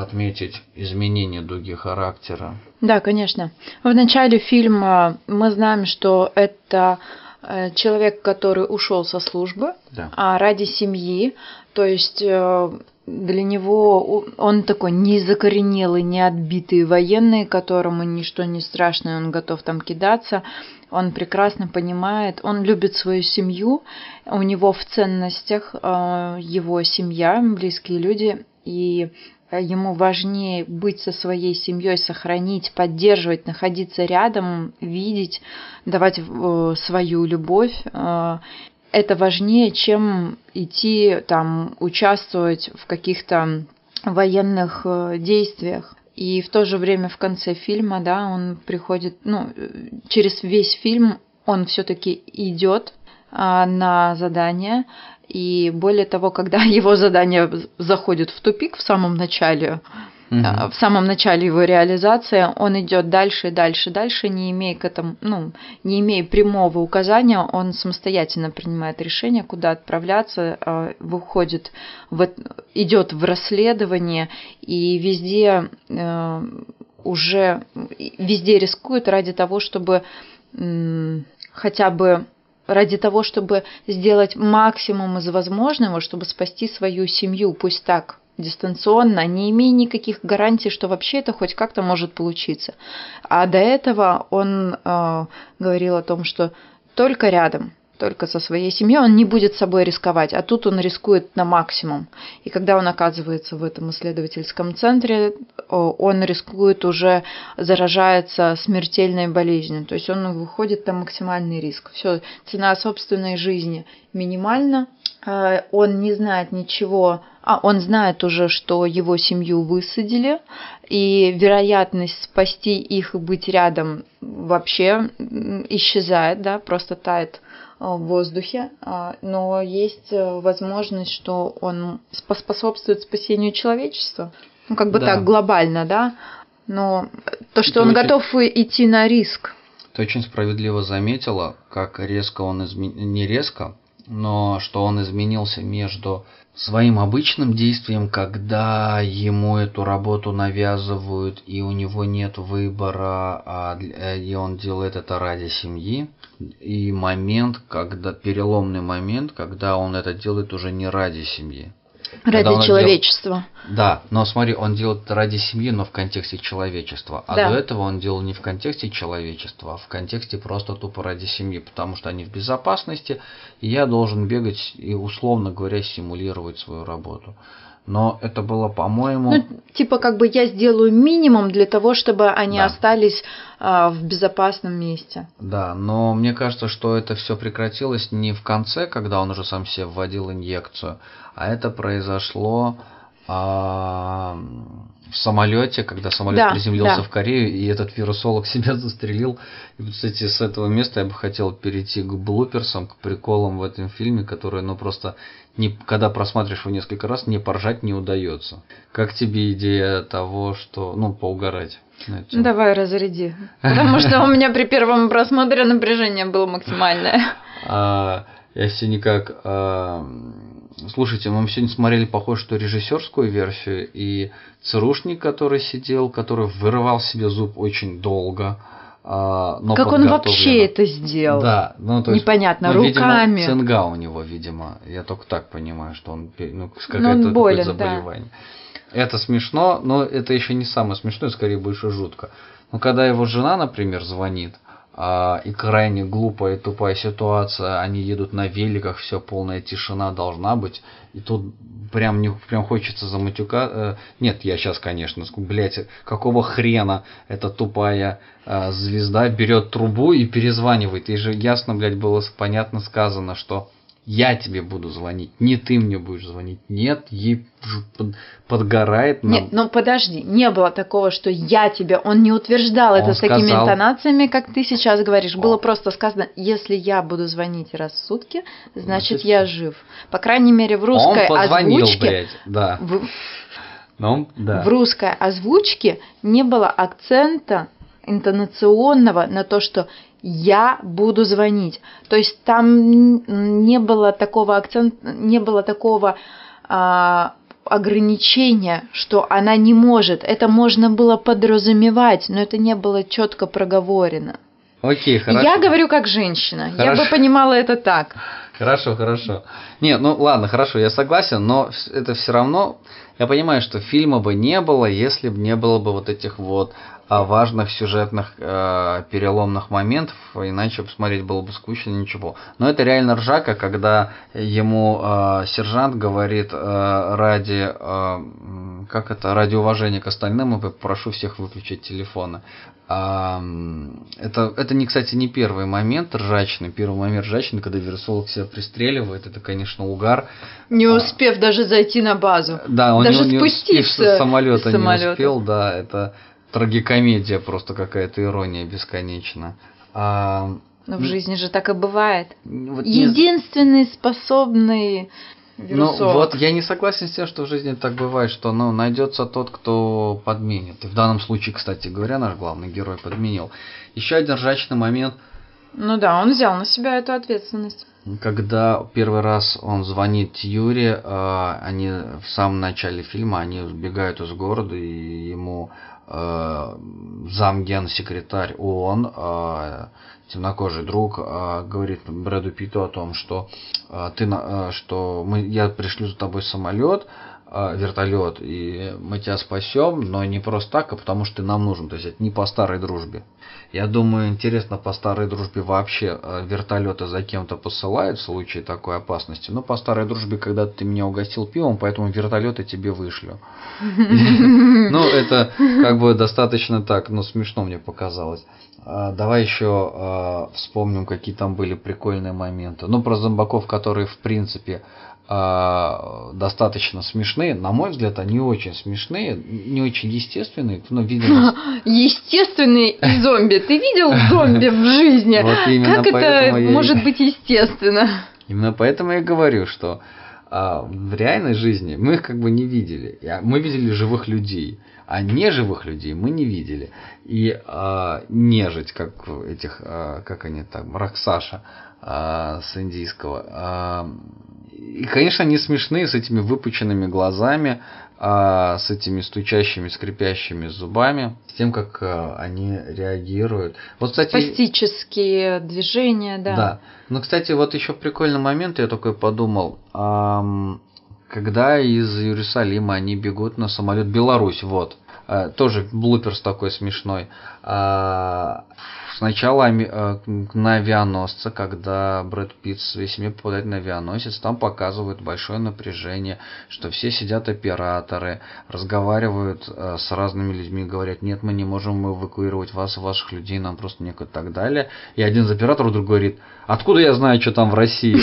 отметить изменение дуги характера? Да, конечно. В начале фильма мы знаем, что это Э, человек, который ушел со службы да. а ради семьи, то есть э, для него он такой не закоренелый, не отбитый военный, которому ничто не страшно, он готов там кидаться. Он прекрасно понимает, он любит свою семью, у него в ценностях э, его семья, близкие люди, и ему важнее быть со своей семьей, сохранить, поддерживать, находиться рядом, видеть, давать э, свою любовь. Э, это важнее, чем идти там участвовать в каких-то военных действиях. И в то же время в конце фильма, да, он приходит, ну, через весь фильм он все-таки идет на задание, и более того, когда его задание заходит в тупик в самом начале, угу. в самом начале его реализации, он идет дальше, дальше, дальше, не имея к этому, ну, не имея прямого указания, он самостоятельно принимает решение, куда отправляться, а, выходит, в, идет в расследование и везде э, уже везде рискует ради того, чтобы хотя бы ради того, чтобы сделать максимум из возможного, чтобы спасти свою семью, пусть так, дистанционно, не имея никаких гарантий, что вообще это хоть как-то может получиться. А до этого он э, говорил о том, что только рядом, только со своей семьей, он не будет собой рисковать, а тут он рискует на максимум. И когда он оказывается в этом исследовательском центре, он рискует уже заражается смертельной болезнью. То есть он выходит на максимальный риск. Все, цена собственной жизни минимальна, э, он не знает ничего, а он знает уже, что его семью высадили, и вероятность спасти их и быть рядом вообще исчезает, да, просто тает в воздухе, а, но есть э, возможность, что он способствует спасению человечества. Ну, как бы да. так глобально, да. Но то, что Ты он очень... готов идти на риск. Ты очень справедливо заметила, как резко он изменил, не резко, но что он изменился между своим обычным действием, когда ему эту работу навязывают и у него нет выбора, а, э, и он делает это ради семьи, и момент, когда переломный момент, когда он это делает уже не ради семьи. Ради человечества. Дел... Да, но смотри, он делает это ради семьи, но в контексте человечества. А да. до этого он делал не в контексте человечества, а в контексте просто тупо ради семьи, потому что они в безопасности, и я должен бегать и, условно говоря, симулировать свою работу но это было, по-моему... Ну, типа как бы я сделаю минимум для того, чтобы они да. остались а, в безопасном месте. Да, но мне кажется, что это все прекратилось не в конце, когда он уже сам себе вводил инъекцию, а это произошло а, в самолете, когда самолет да, приземлился да. в Корею, и этот вирусолог себя застрелил. И, кстати, с этого места я бы хотел перейти к блуперсам, к приколам в этом фильме, которые, ну, просто, не, когда просматриваешь его несколько раз, не поржать не удается. Как тебе идея того, что, ну, поугарать? Давай разряди. Потому что у меня при первом просмотре напряжение было максимальное. А, я все никак а, Слушайте, мы сегодня смотрели, похоже, что режиссерскую версию, и ЦРУшник, который сидел, который вырывал себе зуб очень долго, но Как он вообще это сделал? Да, ну то есть, Непонятно, ну, руками. Видимо, цинга у него, видимо. Я только так понимаю, что он, ну, какое-то болен, заболевание. Да. Это смешно, но это еще не самое смешное, скорее больше жутко. Но когда его жена, например, звонит, а, и крайне глупая и тупая ситуация, они едут на великах, все полная тишина должна быть, и тут прям не прям хочется заматюка. Э, нет, я сейчас, конечно, блять, какого хрена эта тупая э, звезда берет трубу и перезванивает. И же ясно, блядь, было понятно сказано, что я тебе буду звонить, не ты мне будешь звонить. Нет, ей подгорает. Нам. Нет, ну подожди, не было такого, что я тебе, он не утверждал он это с такими интонациями, как ты сейчас говоришь. Было просто сказано, если я буду звонить раз в сутки, значит, значит я жив. По крайней мере, в русской он позвонил, озвучке... Блядь, да. В... Ну, да. В русской озвучке не было акцента интонационного на то, что я буду звонить. То есть там не было такого акцента, не было такого а, ограничения, что она не может. Это можно было подразумевать, но это не было четко проговорено. Окей, хорошо. Я говорю как женщина. Хорошо. Я бы понимала это так. Хорошо, хорошо. Нет, ну ладно, хорошо, я согласен, но это все равно, я понимаю, что фильма бы не было, если бы не было бы вот этих вот важных сюжетных э, переломных моментов, иначе посмотреть было бы скучно, ничего. Но это реально ржака, когда ему э, сержант говорит э, ради, э, как это, ради уважения к остальным, и прошу всех выключить телефоны. А, это, это, не, кстати, не первый момент ржачный. Первый момент ржачный, когда вирусолог себя пристреливает, это, конечно, угар. Не а, успев а, даже зайти на базу. Да, он даже не, спуститься не с самолета, самолета не успел, да, это трагикомедия просто какая-то ирония бесконечна. А, Но в жизни же так и бывает. Вот Единственный не... способный. Ну вот я не согласен с тем, что в жизни так бывает, что ну, найдется тот, кто подменит. И в данном случае, кстати говоря, наш главный герой подменил. Еще один ржачный момент. Ну да, он взял на себя эту ответственность. Когда первый раз он звонит Юре, а, они в самом начале фильма, они сбегают из города, и ему замгенсекретарь ООН, э, темнокожий друг, э, говорит Брэду Питу о том, что ты, что мы, я пришлю за тобой самолет, вертолет, и мы тебя спасем, но не просто так, а потому что ты нам нужен. То есть это не по старой дружбе. Я думаю, интересно, по старой дружбе вообще вертолеты за кем-то посылают в случае такой опасности. Но по старой дружбе, когда ты меня угостил пивом, поэтому вертолеты тебе вышлю. Ну, это как бы достаточно так, ну, смешно мне показалось. А, давай еще а, вспомним, какие там были прикольные моменты. Ну, про зомбаков, которые, в принципе, достаточно смешные. На мой взгляд, они очень смешные, не очень естественные. Ну, видимо... Естественные зомби. Ты видел зомби в жизни? Вот как это может быть естественно? Именно поэтому я говорю, что а, в реальной жизни мы их как бы не видели. Мы видели живых людей, а неживых людей мы не видели. И а, нежить, как этих, а, как они там, Раксаша а, с индийского. А, и, конечно, они смешные с этими выпученными глазами, а, с этими стучащими, скрипящими зубами, с тем, как а, они реагируют. Вот, кстати, Пластические движения, да. Да. Ну, кстати, вот еще прикольный момент, я такой подумал. А, когда из Иерусалима они бегут на самолет Беларусь, вот. А, тоже блуперс такой смешной. А, Сначала э, на авианосце, когда Брэд Питт с весь мир попадает на авианосец, там показывают большое напряжение, что все сидят операторы, разговаривают э, с разными людьми, говорят, нет, мы не можем эвакуировать вас ваших людей, нам просто некуда и так далее. И один из операторов другой говорит, откуда я знаю, что там в России?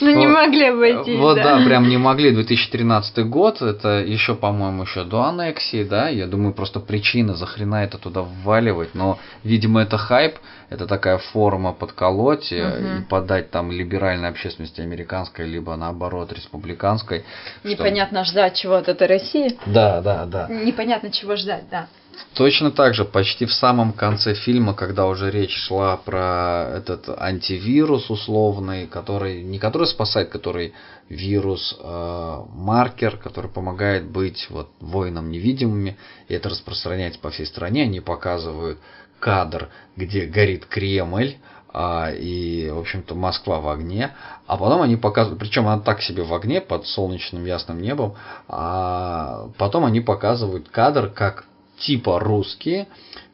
Ну не могли обойтись. Вот да, прям не могли. 2013 год, это еще, по-моему, еще до аннексии, да, я думаю, просто причина, за хрена это туда вваливать, но, видимо, это хайп, это такая форма подколоть угу. и подать там либеральной общественности американской, либо наоборот республиканской. Непонятно что... ждать чего от этой России. Да, да, да. Непонятно чего ждать, да. Точно так же, почти в самом конце фильма, когда уже речь шла про этот антивирус условный, который не который спасает, который вирус э, маркер, который помогает быть вот воинам невидимыми, и это распространяется по всей стране, они показывают кадр, где горит Кремль, а, и, в общем-то, Москва в огне, а потом они показывают, причем она так себе в огне под солнечным ясным небом, а потом они показывают кадр, как типа русские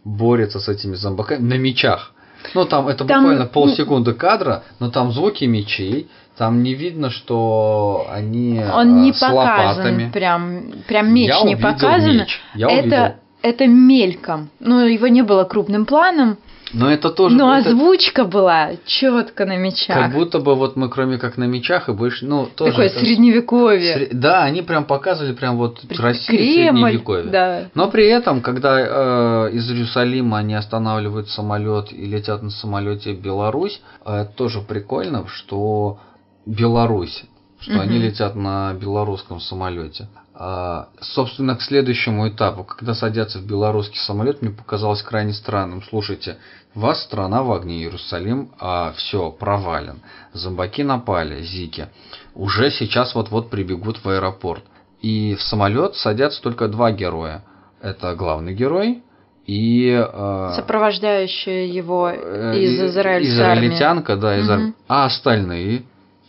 борются с этими зомбаками на мечах. Ну, там это Там, буквально ну- полсекунды кадра, но там звуки мечей, там не видно, что они Он не с показан, лопатами. прям, прям меч Я не показан. меч, я это, увидел. это мельком. Ну, его не было крупным планом, Но это тоже... но это озвучка была четко на мечах. как будто бы вот мы кроме как на мечах и больше, ну, тоже... Такое это- средневековье. сре- Да, они прям показывали прям вот При- красивое Кремль, средневековье. да. Но при этом, когда э, из Иерусалима они останавливают самолет и летят на самолете в Беларусь, э, тоже прикольно, что Беларусь, что они Мгм. летят на белорусском самолете. А, собственно, к следующему этапу, когда садятся в белорусский самолет, мне показалось крайне странным. Слушайте, вас страна в огне, Иерусалим, а все, провален. Зомбаки напали, зики. Уже сейчас вот-вот прибегут в аэропорт. И в самолет садятся только два героя. Это главный герой и... э, Сопровождающая его э, из израильской армии. Израильтянка, да, из Мгм. А остальные?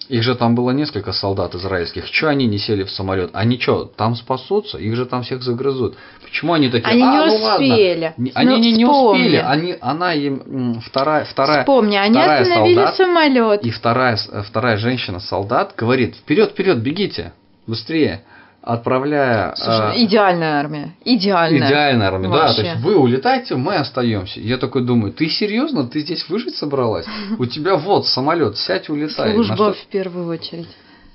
Их же там было несколько солдат израильских. Че они не сели в самолет? Они что, там спасутся? Их же там всех загрызут. Почему они такие? Они «А, не ну ладно». успели. Ну, Они не, не вспомни. успели. Они, она им вторая, вторая, Вспомни, они вторая остановили солдат, самолет. и вторая, вторая женщина-солдат говорит, вперед, вперед, бегите, быстрее, отправляя... Слушай, э, идеальная армия. Идеальная. Идеальная армия, да, то Вообще. есть вы улетаете, мы остаемся. Я такой думаю, ты серьезно, ты здесь выжить собралась? У тебя вот самолет, сядь, улетай. Служба в первую очередь.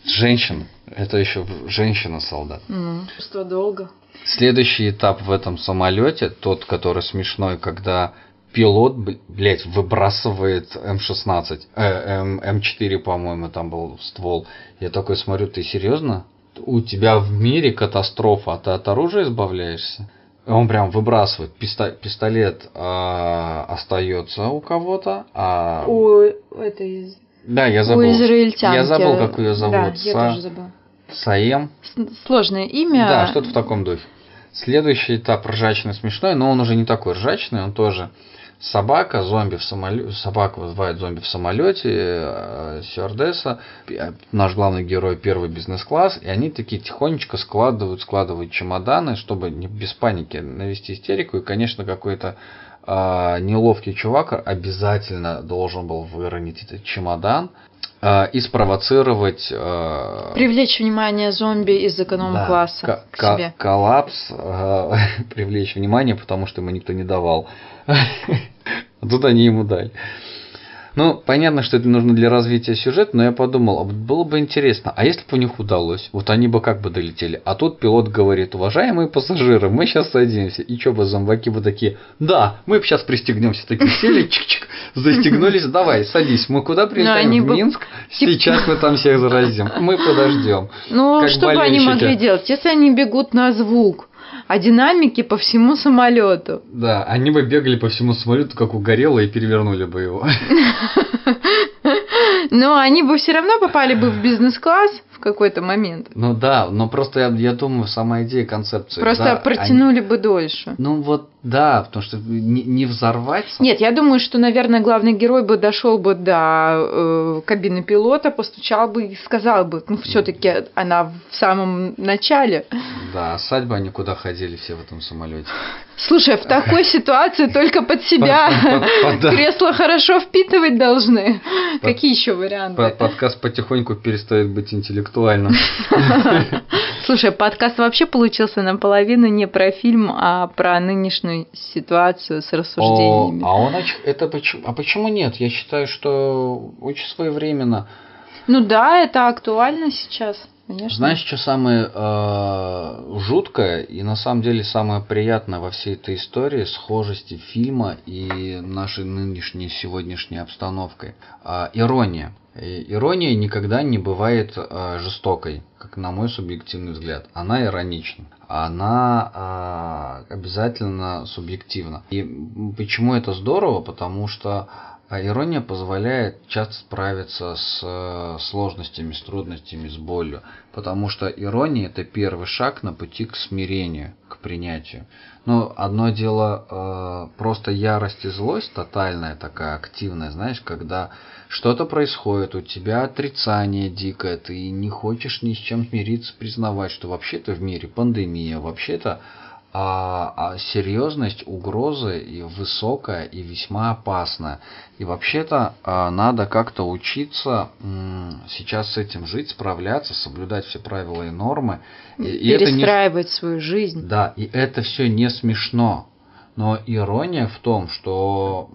Женщина, это еще женщина-солдат. Что долго? Следующий этап в этом самолете, тот, который смешной, когда пилот, блядь, выбрасывает М16, э, М, М4, по-моему, там был ствол. Я такой смотрю, ты серьезно? У тебя в мире катастрофа, а ты от оружия избавляешься? Он прям выбрасывает. Писто- пистолет а, остается у кого-то, а... У этой Да, я у забыл. израильтянки. Я забыл, как ее Да, зовут. я Са- тоже забыла. Саем. С- Сложное имя. Да, что-то в таком духе. Следующий этап ржачный смешной, но он уже не такой ржачный, он тоже собака, зомби в самолете, собака вызывает зомби в самолете, э, стюардесса, э, наш главный герой первый бизнес-класс, и они такие тихонечко складывают, складывают чемоданы, чтобы не без паники навести истерику, и, конечно, какой-то а, неловкий чувак обязательно должен был выронить этот чемодан и спровоцировать а, Привлечь внимание зомби из эконом-класса да, к себе. Коллапс, э, привлечь внимание, потому что ему никто не давал. А Тут они ему дали. Ну, понятно, что это нужно для развития сюжета, но я подумал, а было бы интересно, а если бы у них удалось, вот они бы как бы долетели. А тут пилот говорит, уважаемые пассажиры, мы сейчас садимся. И что бы зомбаки бы такие, да, мы сейчас пристегнемся, такие сели, чик-чик, застегнулись, давай, садись, мы куда прилетаем? В Минск? Сейчас мы там всех заразим, мы подождем. Ну, что бы они могли делать, если они бегут на звук, а динамики по всему самолету? Да, они бы бегали по всему самолету, как угорело, и перевернули бы его. Но они бы все равно попали бы в бизнес-класс какой-то момент. Ну да, но просто я, я думаю, сама идея концепции. Просто да, протянули бы дольше. они- ну вот да, потому что не, не взорвать. Нет, я думаю, что, наверное, главный герой бы дошел бы до э, кабины пилота, постучал бы и сказал бы, ну, все-таки она в самом начале. Да, ссать бы они куда ходили все в этом самолете. Слушай, в такой ситуации только под себя кресло хорошо впитывать должны. Какие еще варианты? Под- Подкаст потихоньку перестает быть интеллектуальным. Слушай, подкаст вообще получился наполовину не про фильм, а про нынешнюю ситуацию с О, рассуждениями. а он это почему? А почему нет? Я считаю, что очень своевременно. Ну да, это актуально сейчас, конечно. Знаешь, что самое э, жуткое и на самом деле самое приятное во всей этой истории схожести фильма и нашей нынешней сегодняшней обстановкой? А, ирония. Ирония никогда не бывает э, жестокой, как на мой субъективный взгляд. Она иронична. Она э, обязательно субъективна. И почему это здорово? Потому что а ирония позволяет часто справиться с э, сложностями, с трудностями, с болью. Потому что ирония это первый шаг на пути к смирению, к принятию. Но одно дело э, просто ярость и злость, тотальная такая, активная, знаешь, когда что-то происходит, у тебя отрицание дикое, ты не хочешь ни с чем смириться, признавать, что вообще-то в мире пандемия, вообще-то а, а серьезность угрозы и высокая и весьма опасная. И вообще-то а, надо как-то учиться м, сейчас с этим жить, справляться, соблюдать все правила и нормы. И, и это не... свою жизнь. Да, и это все не смешно. Но ирония в том, что...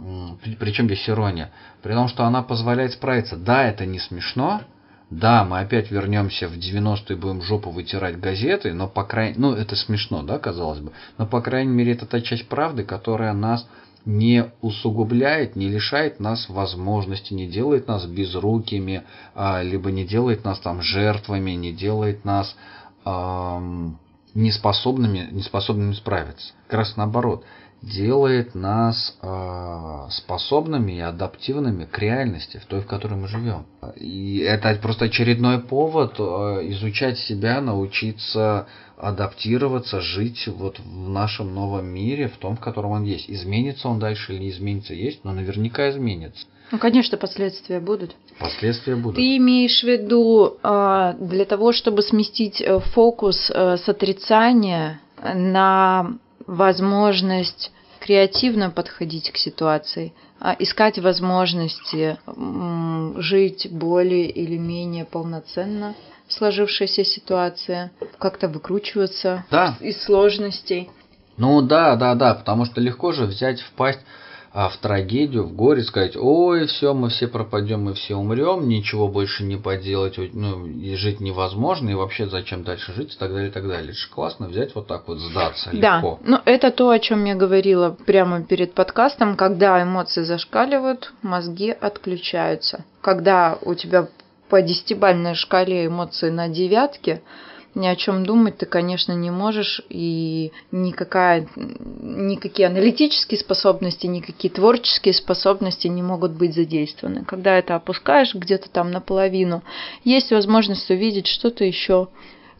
Причем здесь ирония? При том, что она позволяет справиться. Да, это не смешно, да, мы опять вернемся в 90-е, будем жопу вытирать газеты, но по крайней ну это смешно, да, казалось бы, но по крайней мере это та часть правды, которая нас не усугубляет, не лишает нас возможности, не делает нас безрукими, а, либо не делает нас там жертвами, не делает нас эм, неспособными, неспособными справиться. Как раз наоборот делает нас э, способными и адаптивными к реальности, в той, в которой мы живем. И это просто очередной повод э, изучать себя, научиться адаптироваться, жить вот в нашем новом мире, в том, в котором он есть. Изменится он дальше или не изменится, есть, но наверняка изменится. Ну, конечно, последствия будут. Последствия будут. Ты имеешь в виду э, для того, чтобы сместить э, фокус э, с отрицания на возможность креативно подходить к ситуации, а искать возможности жить более или менее полноценно в сложившейся ситуации, как-то выкручиваться да. из сложностей. Ну да, да, да, потому что легко же взять, впасть а в трагедию, в горе сказать, ой, все, мы все пропадем, мы все умрем, ничего больше не поделать, ну, и жить невозможно, и вообще зачем дальше жить, и так далее, и так далее. Это же классно взять вот так вот, сдаться да. легко. Да, ну это то, о чем я говорила прямо перед подкастом, когда эмоции зашкаливают, мозги отключаются. Когда у тебя по десятибальной шкале эмоции на девятке, ни о чем думать ты, конечно, не можешь, и никакая, никакие аналитические способности, никакие творческие способности не могут быть задействованы. Когда это опускаешь где-то там наполовину, есть возможность увидеть что-то еще,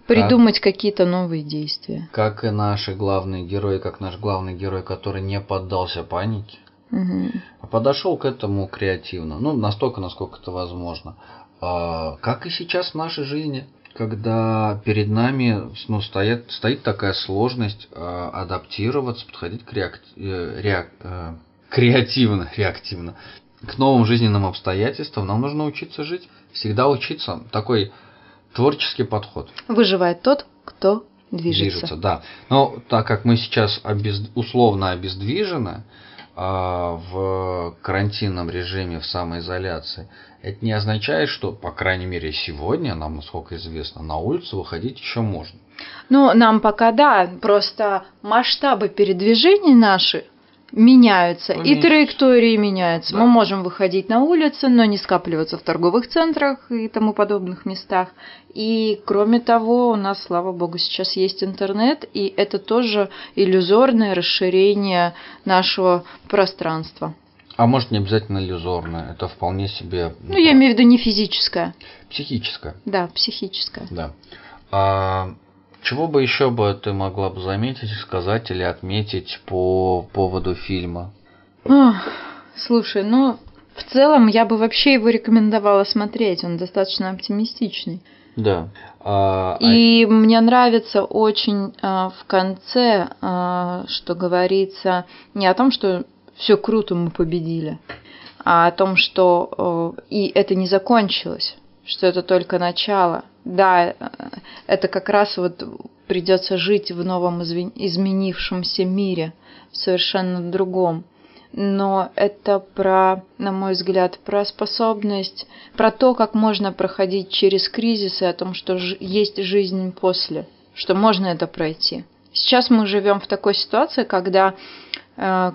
придумать как, какие-то новые действия. Как и наши главные герои, как наш главный герой, который не поддался панике, угу. а подошел к этому креативно, ну настолько, насколько это возможно. А, как и сейчас в нашей жизни когда перед нами ну, стоит, стоит такая сложность э, адаптироваться, подходить к реак, э, реак, э, креативно, реактивно к новым жизненным обстоятельствам, нам нужно учиться жить. Всегда учиться. Такой творческий подход. Выживает тот, кто движется. Движется, да. Но так как мы сейчас обез, условно обездвижены, а, в карантинном режиме, в самоизоляции, это не означает, что, по крайней мере, сегодня, нам, насколько известно, на улицу выходить еще можно. Ну, нам пока да, просто масштабы передвижений наши меняются, и траектории меняются. Да. Мы можем выходить на улицы, но не скапливаться в торговых центрах и тому подобных местах. И кроме того, у нас, слава богу, сейчас есть интернет, и это тоже иллюзорное расширение нашего пространства. А может не обязательно иллюзорное, это вполне себе. Ну, я имею в виду не физическое. Психическое. Да, психическое. Да. А, чего бы еще бы ты могла бы заметить, сказать или отметить по поводу фильма? О, слушай, ну, в целом я бы вообще его рекомендовала смотреть, он достаточно оптимистичный. Да. А, а И а... мне нравится очень а, в конце, а, что говорится не о том, что все круто мы победили, а о том, что а, и это не закончилось, что это только начало, да, это как раз вот придется жить в новом изменившемся мире, совершенно другом. Но это про, на мой взгляд, про способность, про то, как можно проходить через кризисы, о том, что есть жизнь после, что можно это пройти. Сейчас мы живем в такой ситуации, когда э,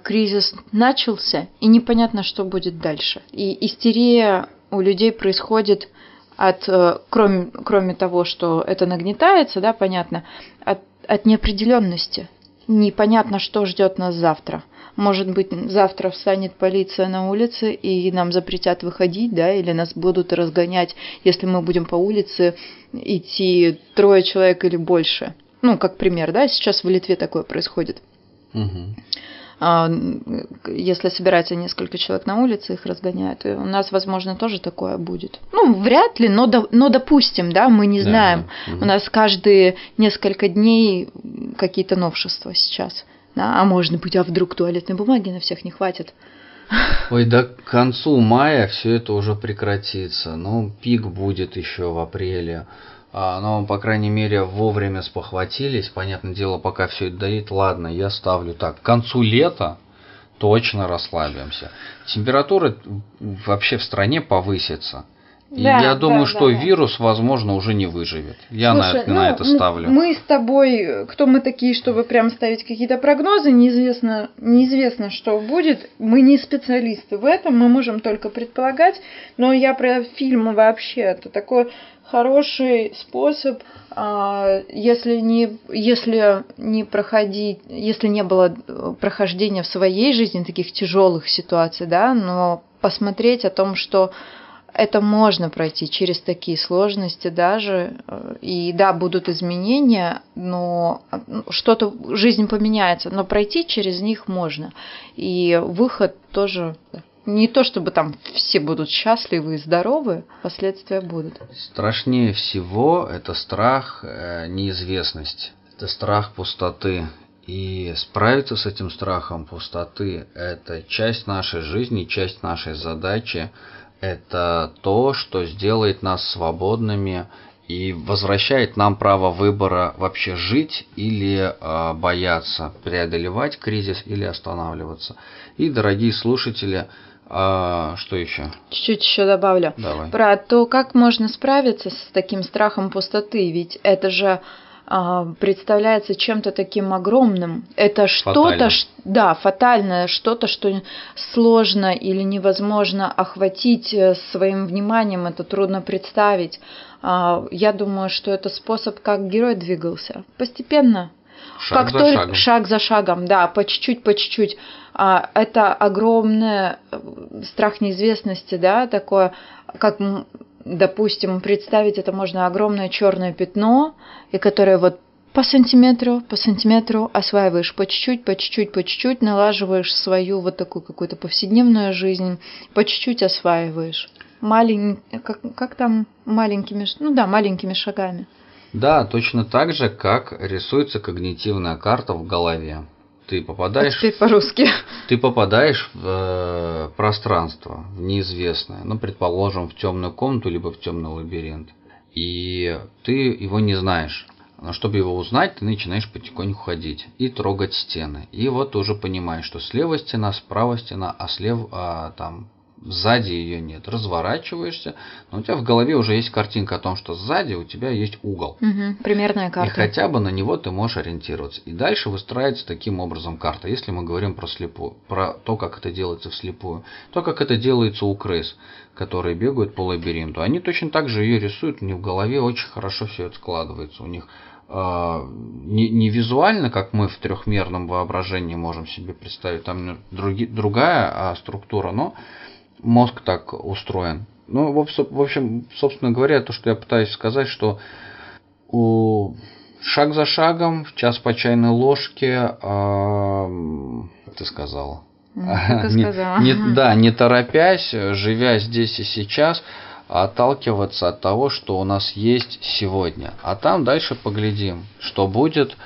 кризис начался, и непонятно, что будет дальше. И истерия у людей происходит от, э, кроме, кроме того, что это нагнетается, да, понятно, от, от неопределенности. Непонятно, что ждет нас завтра. Может быть, завтра встанет полиция на улице и нам запретят выходить, да, или нас будут разгонять, если мы будем по улице идти трое человек или больше. Ну, как пример, да, сейчас в Литве такое происходит. Угу. А, если собирается несколько человек на улице, их разгоняют. И у нас, возможно, тоже такое будет. Ну, вряд ли, но, до, но допустим, да, мы не знаем. Да, да. У нас каждые несколько дней какие-то новшества сейчас. Да, а может быть, а вдруг туалетной бумаги на всех не хватит? Ой, да к концу мая все это уже прекратится. Ну, пик будет еще в апреле. А, но, по крайней мере, вовремя спохватились. Понятное дело, пока все это доит, ладно, я ставлю так. К концу лета точно расслабимся. Температура вообще в стране повысится. И да, я думаю, да, что да, вирус, возможно, уже не выживет. Я Слушай, на, ну, на это ставлю. Мы с тобой, кто мы такие, чтобы прям ставить какие-то прогнозы, неизвестно, неизвестно, что будет. Мы не специалисты в этом, мы можем только предполагать. Но я про фильмы вообще, это такой хороший способ, а, если не, если не проходить, если не было прохождения в своей жизни таких тяжелых ситуаций, да, но посмотреть о том, что это можно пройти через такие сложности даже. И да, будут изменения, но ну, что-то, жизнь поменяется, но пройти через них можно. И выход тоже не то чтобы там все будут счастливы и здоровы, последствия будут. Страшнее всего это страх э, неизвестности, это страх пустоты. И справиться с этим страхом пустоты – это часть нашей жизни, часть нашей задачи это то, что сделает нас свободными и возвращает нам право выбора вообще жить или э, бояться, преодолевать кризис или останавливаться. И, дорогие слушатели, э, что еще? Чуть-чуть еще добавлю. Давай. Про то, как можно справиться с таким страхом пустоты. Ведь это же а, представляется чем-то таким огромным. Это что-то, да, фатальное, что-то, что сложно или невозможно охватить э, своим вниманием, это трудно представить. А, я думаю, что это способ, как герой двигался. Постепенно. Шаг как за только шагом. шаг за шагом, да, по чуть-чуть, по чуть-чуть. А, это огромный э, страх неизвестности, да, такое, как допустим, представить это можно огромное черное пятно, и которое вот по сантиметру, по сантиметру осваиваешь по чуть-чуть, по чуть-чуть, по чуть-чуть, налаживаешь свою вот такую какую-то повседневную жизнь, по чуть-чуть осваиваешь. Малень... Как, как там маленькими, ну да, маленькими шагами. Да, точно так же, как рисуется когнитивная карта в голове ты попадаешь... А по-русски. Ты попадаешь в э, пространство, в неизвестное. Ну, предположим, в темную комнату, либо в темный лабиринт. И ты его не знаешь. Но чтобы его узнать, ты начинаешь потихоньку ходить и трогать стены. И вот ты уже понимаешь, что слева стена, справа стена, а слева а, там сзади ее нет. Разворачиваешься, но у тебя в голове уже есть картинка о том, что сзади у тебя есть угол. Угу, примерная карта. И хотя бы на него ты можешь ориентироваться. И дальше выстраивается таким образом карта. Если мы говорим про слепую, про то, как это делается вслепую, то, как это делается у крыс, которые бегают по лабиринту. Они точно так же ее рисуют, у них в голове очень хорошо все это складывается. У них э, не, не визуально, как мы в трехмерном воображении можем себе представить, там други, другая а, структура, но мозг так устроен. Ну, в общем, собственно говоря, то, что я пытаюсь сказать, что у шаг за шагом, в час по чайной ложке, э, как ты сказала? не, не, да, не торопясь, живя здесь и сейчас, отталкиваться от того, что у нас есть сегодня. А там дальше поглядим, что будет,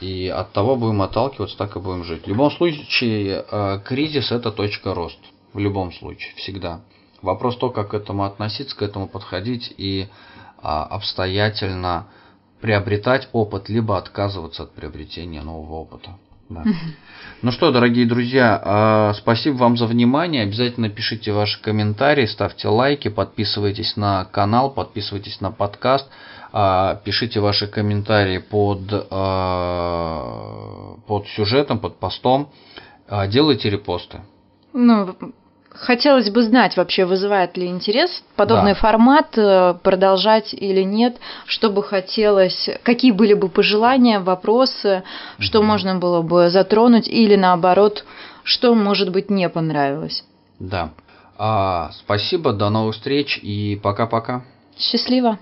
и от того будем отталкиваться, так и будем жить. В любом случае, э, кризис это точка роста в любом случае, всегда. Вопрос то, как к этому относиться, к этому подходить и а, обстоятельно приобретать опыт, либо отказываться от приобретения нового опыта. Да. Ну что, дорогие друзья, а, спасибо вам за внимание. Обязательно пишите ваши комментарии, ставьте лайки, подписывайтесь на канал, подписывайтесь на подкаст, а, пишите ваши комментарии под, а, под сюжетом, под постом, делайте репосты. Ну, хотелось бы знать вообще, вызывает ли интерес подобный да. формат, э, продолжать или нет, что бы хотелось, какие были бы пожелания, вопросы, mm что можно было бы затронуть или наоборот, что, может быть, не понравилось. Да. А, спасибо, до новых встреч и пока-пока. Счастливо.